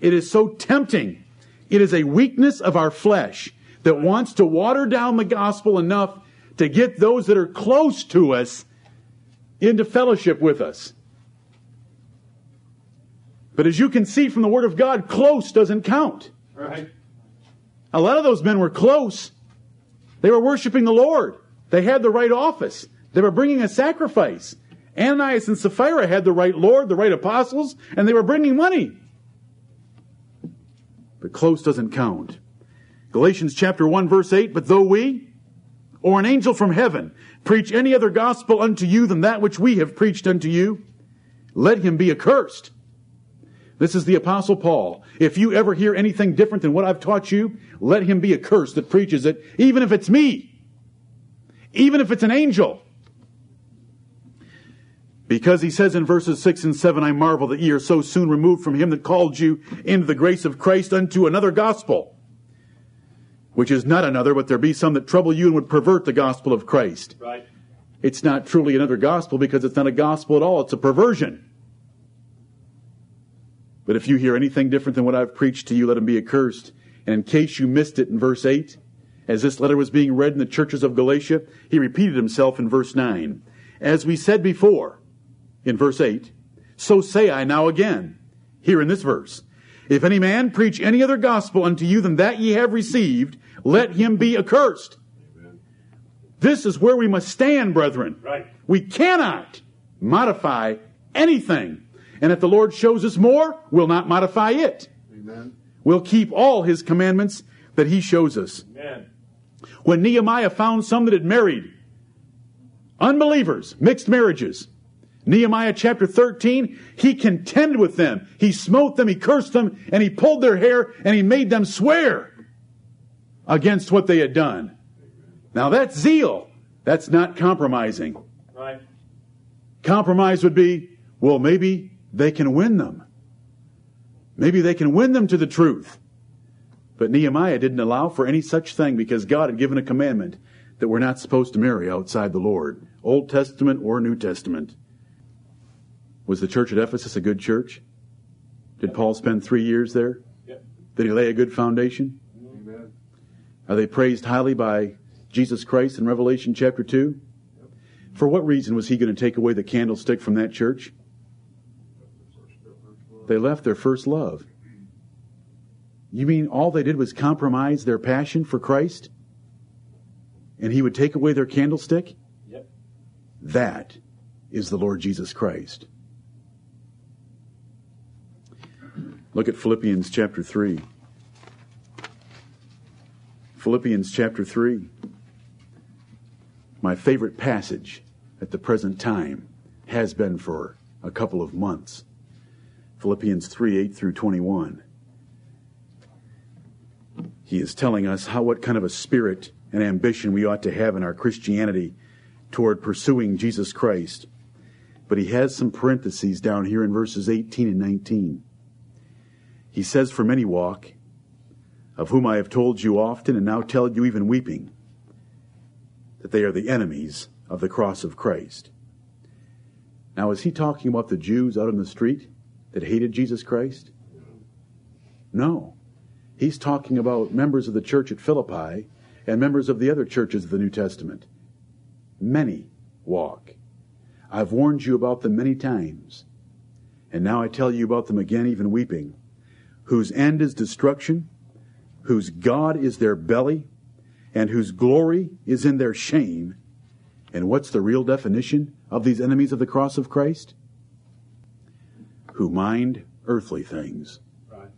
It is so tempting. It is a weakness of our flesh that wants to water down the gospel enough to get those that are close to us into fellowship with us. But as you can see from the Word of God, close doesn't count. Right. A lot of those men were close. They were worshiping the Lord. They had the right office. They were bringing a sacrifice. Ananias and Sapphira had the right Lord, the right apostles, and they were bringing money. But close doesn't count. Galatians chapter 1 verse 8, but though we, or an angel from heaven, preach any other gospel unto you than that which we have preached unto you, let him be accursed. This is the apostle Paul. If you ever hear anything different than what I've taught you, let him be accursed that preaches it, even if it's me. Even if it's an angel. Because he says in verses 6 and 7, I marvel that ye are so soon removed from him that called you into the grace of Christ unto another gospel, which is not another, but there be some that trouble you and would pervert the gospel of Christ. Right. It's not truly another gospel because it's not a gospel at all, it's a perversion. But if you hear anything different than what I've preached to you, let him be accursed. And in case you missed it in verse 8, as this letter was being read in the churches of Galatia, he repeated himself in verse 9. As we said before, in verse 8, so say I now again, here in this verse. If any man preach any other gospel unto you than that ye have received, let him be accursed. This is where we must stand, brethren. Right. We cannot modify anything. And if the Lord shows us more, we'll not modify it. Amen. We'll keep all his commandments that he shows us. Amen. When Nehemiah found some that had married unbelievers, mixed marriages, Nehemiah chapter 13, he contended with them. He smote them, he cursed them, and he pulled their hair, and he made them swear against what they had done. Now that's zeal. That's not compromising. Right. Compromise would be, well, maybe they can win them. Maybe they can win them to the truth. But Nehemiah didn't allow for any such thing because God had given a commandment that we're not supposed to marry outside the Lord, Old Testament or New Testament. Was the church at Ephesus a good church? Did Paul spend three years there? Yep. Did he lay a good foundation? Amen. Are they praised highly by Jesus Christ in Revelation chapter 2? For what reason was he going to take away the candlestick from that church? They left their first love. You mean all they did was compromise their passion for Christ? And he would take away their candlestick? Yep. That is the Lord Jesus Christ. Look at Philippians chapter 3. Philippians chapter 3. My favorite passage at the present time has been for a couple of months. Philippians 3 8 through 21. He is telling us how what kind of a spirit and ambition we ought to have in our Christianity toward pursuing Jesus Christ. But he has some parentheses down here in verses 18 and 19. He says, For many walk, of whom I have told you often and now tell you even weeping, that they are the enemies of the cross of Christ. Now, is he talking about the Jews out in the street that hated Jesus Christ? No. He's talking about members of the church at Philippi and members of the other churches of the New Testament. Many walk. I've warned you about them many times, and now I tell you about them again, even weeping, whose end is destruction, whose God is their belly, and whose glory is in their shame. And what's the real definition of these enemies of the cross of Christ? Who mind earthly things. Right.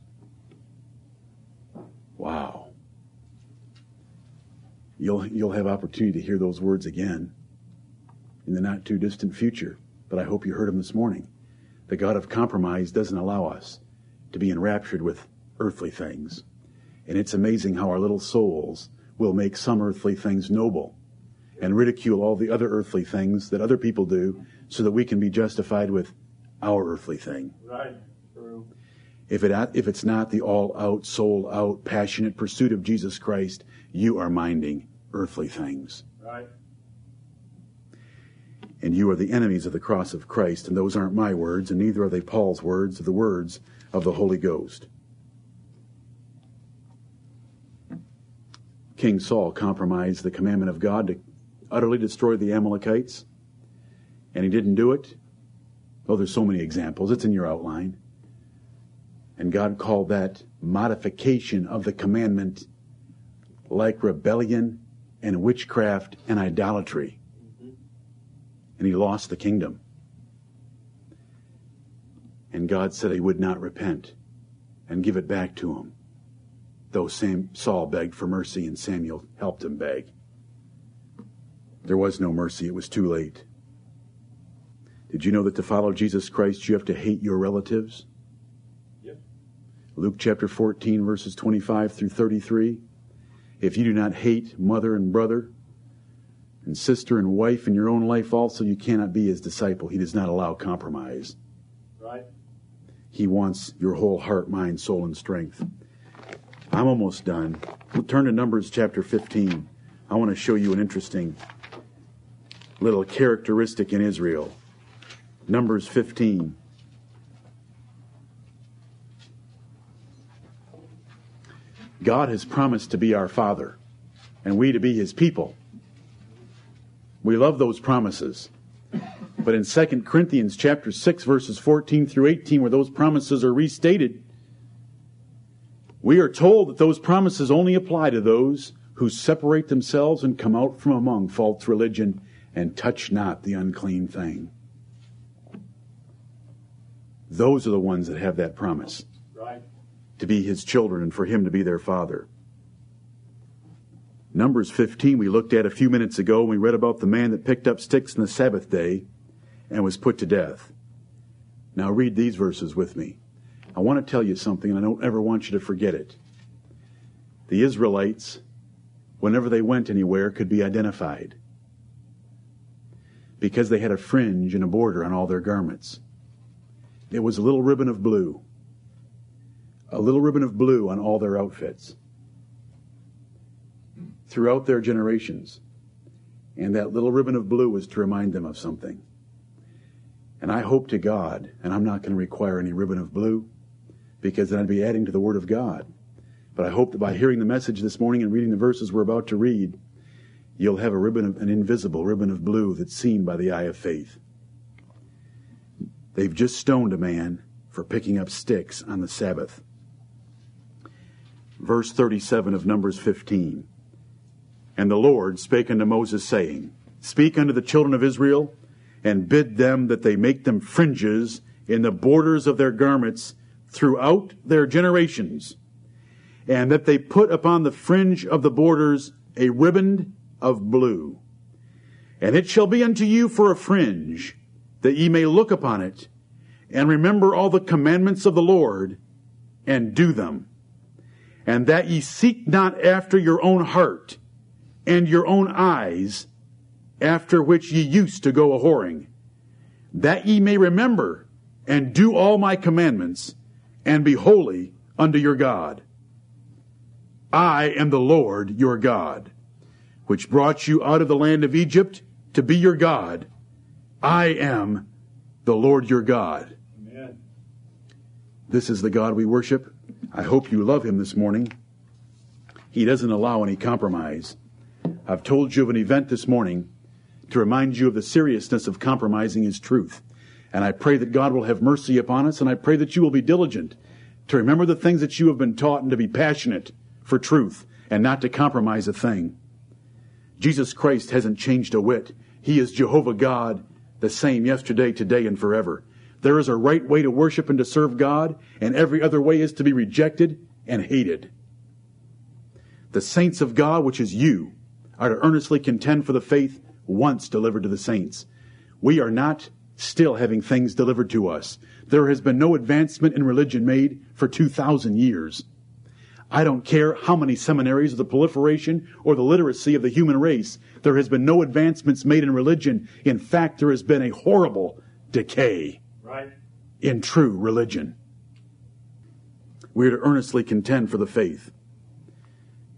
Wow. You'll, you'll have opportunity to hear those words again in the not too distant future, but I hope you heard them this morning. The God of compromise doesn't allow us to be enraptured with earthly things. And it's amazing how our little souls will make some earthly things noble and ridicule all the other earthly things that other people do so that we can be justified with our earthly thing. Right. True. If, it, if it's not the all out, soul out, passionate pursuit of Jesus Christ, you are minding earthly things. Right. And you are the enemies of the cross of Christ, and those aren't my words, and neither are they Paul's words, the words of the Holy Ghost. King Saul compromised the commandment of God to utterly destroy the Amalekites, and he didn't do it. Oh, there's so many examples. It's in your outline. And God called that modification of the commandment like rebellion and witchcraft and idolatry. And he lost the kingdom. And God said he would not repent and give it back to him. Though Sam, Saul begged for mercy and Samuel helped him beg. There was no mercy, it was too late. Did you know that to follow Jesus Christ, you have to hate your relatives? Yep. Luke chapter 14, verses 25 through 33. If you do not hate mother and brother, and sister and wife in your own life also, you cannot be his disciple. He does not allow compromise. Right. He wants your whole heart, mind, soul, and strength. I'm almost done. We'll turn to Numbers chapter 15. I want to show you an interesting little characteristic in Israel. Numbers 15. God has promised to be our Father, and we to be His people. We love those promises. But in 2 Corinthians chapter 6 verses 14 through 18 where those promises are restated, we are told that those promises only apply to those who separate themselves and come out from among false religion and touch not the unclean thing. Those are the ones that have that promise Right. to be his children and for him to be their father. Numbers 15 we looked at a few minutes ago when we read about the man that picked up sticks on the Sabbath day and was put to death. Now read these verses with me. I want to tell you something and I don't ever want you to forget it. The Israelites, whenever they went anywhere, could be identified because they had a fringe and a border on all their garments. It was a little ribbon of blue. A little ribbon of blue on all their outfits throughout their generations. And that little ribbon of blue was to remind them of something. And I hope to God, and I'm not going to require any ribbon of blue because then I'd be adding to the Word of God. But I hope that by hearing the message this morning and reading the verses we're about to read, you'll have a ribbon of, an invisible ribbon of blue that's seen by the eye of faith. They've just stoned a man for picking up sticks on the Sabbath. Verse 37 of Numbers 15. And the Lord spake unto Moses, saying, Speak unto the children of Israel, and bid them that they make them fringes in the borders of their garments throughout their generations, and that they put upon the fringe of the borders a riband of blue. And it shall be unto you for a fringe, that ye may look upon it, and remember all the commandments of the Lord, and do them. And that ye seek not after your own heart, and your own eyes, after which ye used to go a whoring, that ye may remember and do all my commandments, and be holy unto your God. I am the Lord your God, which brought you out of the land of Egypt to be your God. I am the Lord your God. Amen. This is the God we worship. I hope you love him this morning. He doesn't allow any compromise. I've told you of an event this morning to remind you of the seriousness of compromising his truth. And I pray that God will have mercy upon us, and I pray that you will be diligent to remember the things that you have been taught and to be passionate for truth and not to compromise a thing. Jesus Christ hasn't changed a whit. He is Jehovah God, the same yesterday, today, and forever. There is a right way to worship and to serve God, and every other way is to be rejected and hated. The saints of God, which is you, are to earnestly contend for the faith once delivered to the saints. We are not still having things delivered to us. There has been no advancement in religion made for 2,000 years. I don't care how many seminaries or the proliferation or the literacy of the human race. There has been no advancements made in religion. In fact, there has been a horrible decay Right. in true religion. We are to earnestly contend for the faith.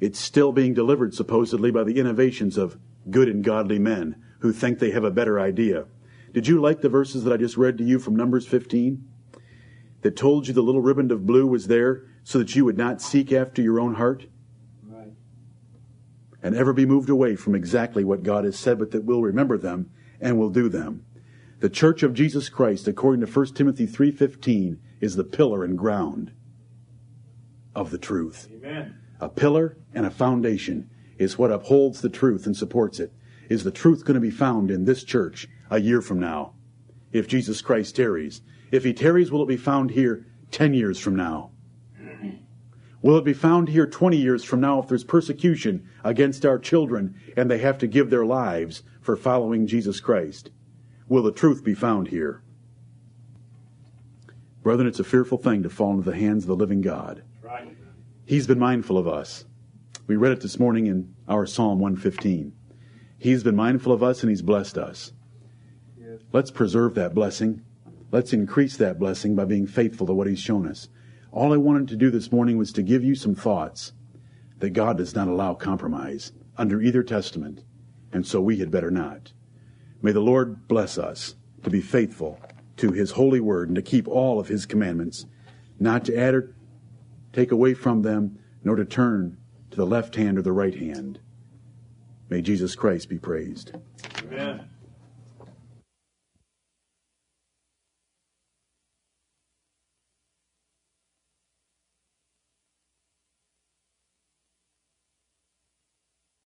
It's still being delivered supposedly by the innovations of good and godly men who think they have a better idea. Did you like the verses that I just read to you from Numbers 15? That told you the little ribbon of blue was there so that you would not seek after your own heart Right. and ever be moved away from exactly what God has said, but that we'll remember them and will do them. The church of Jesus Christ, according to 1 Timothy 3:15, is the pillar and ground of the truth. Amen. A pillar and a foundation is what upholds the truth and supports it. Is the truth going to be found in this church a year from now? If Jesus Christ tarries. If he tarries, will it be found here 10 years from now? Will it be found here 20 years from now if there's persecution against our children and they have to give their lives for following Jesus Christ? Will the truth be found here? Brethren, it's a fearful thing to fall into the hands of the living God. Right. He's been mindful of us. We read it this morning in our Psalm 115. He's been mindful of us and He's blessed us. Yes. Let's preserve that blessing. Let's increase that blessing by being faithful to what He's shown us. All I wanted to do this morning was to give you some thoughts that God does not allow compromise under either testament, and so we had better not. May the Lord bless us to be faithful to His holy word and to keep all of His commandments, not to add or take away from them, nor to turn to the left hand or the right hand. May Jesus Christ be praised. Amen.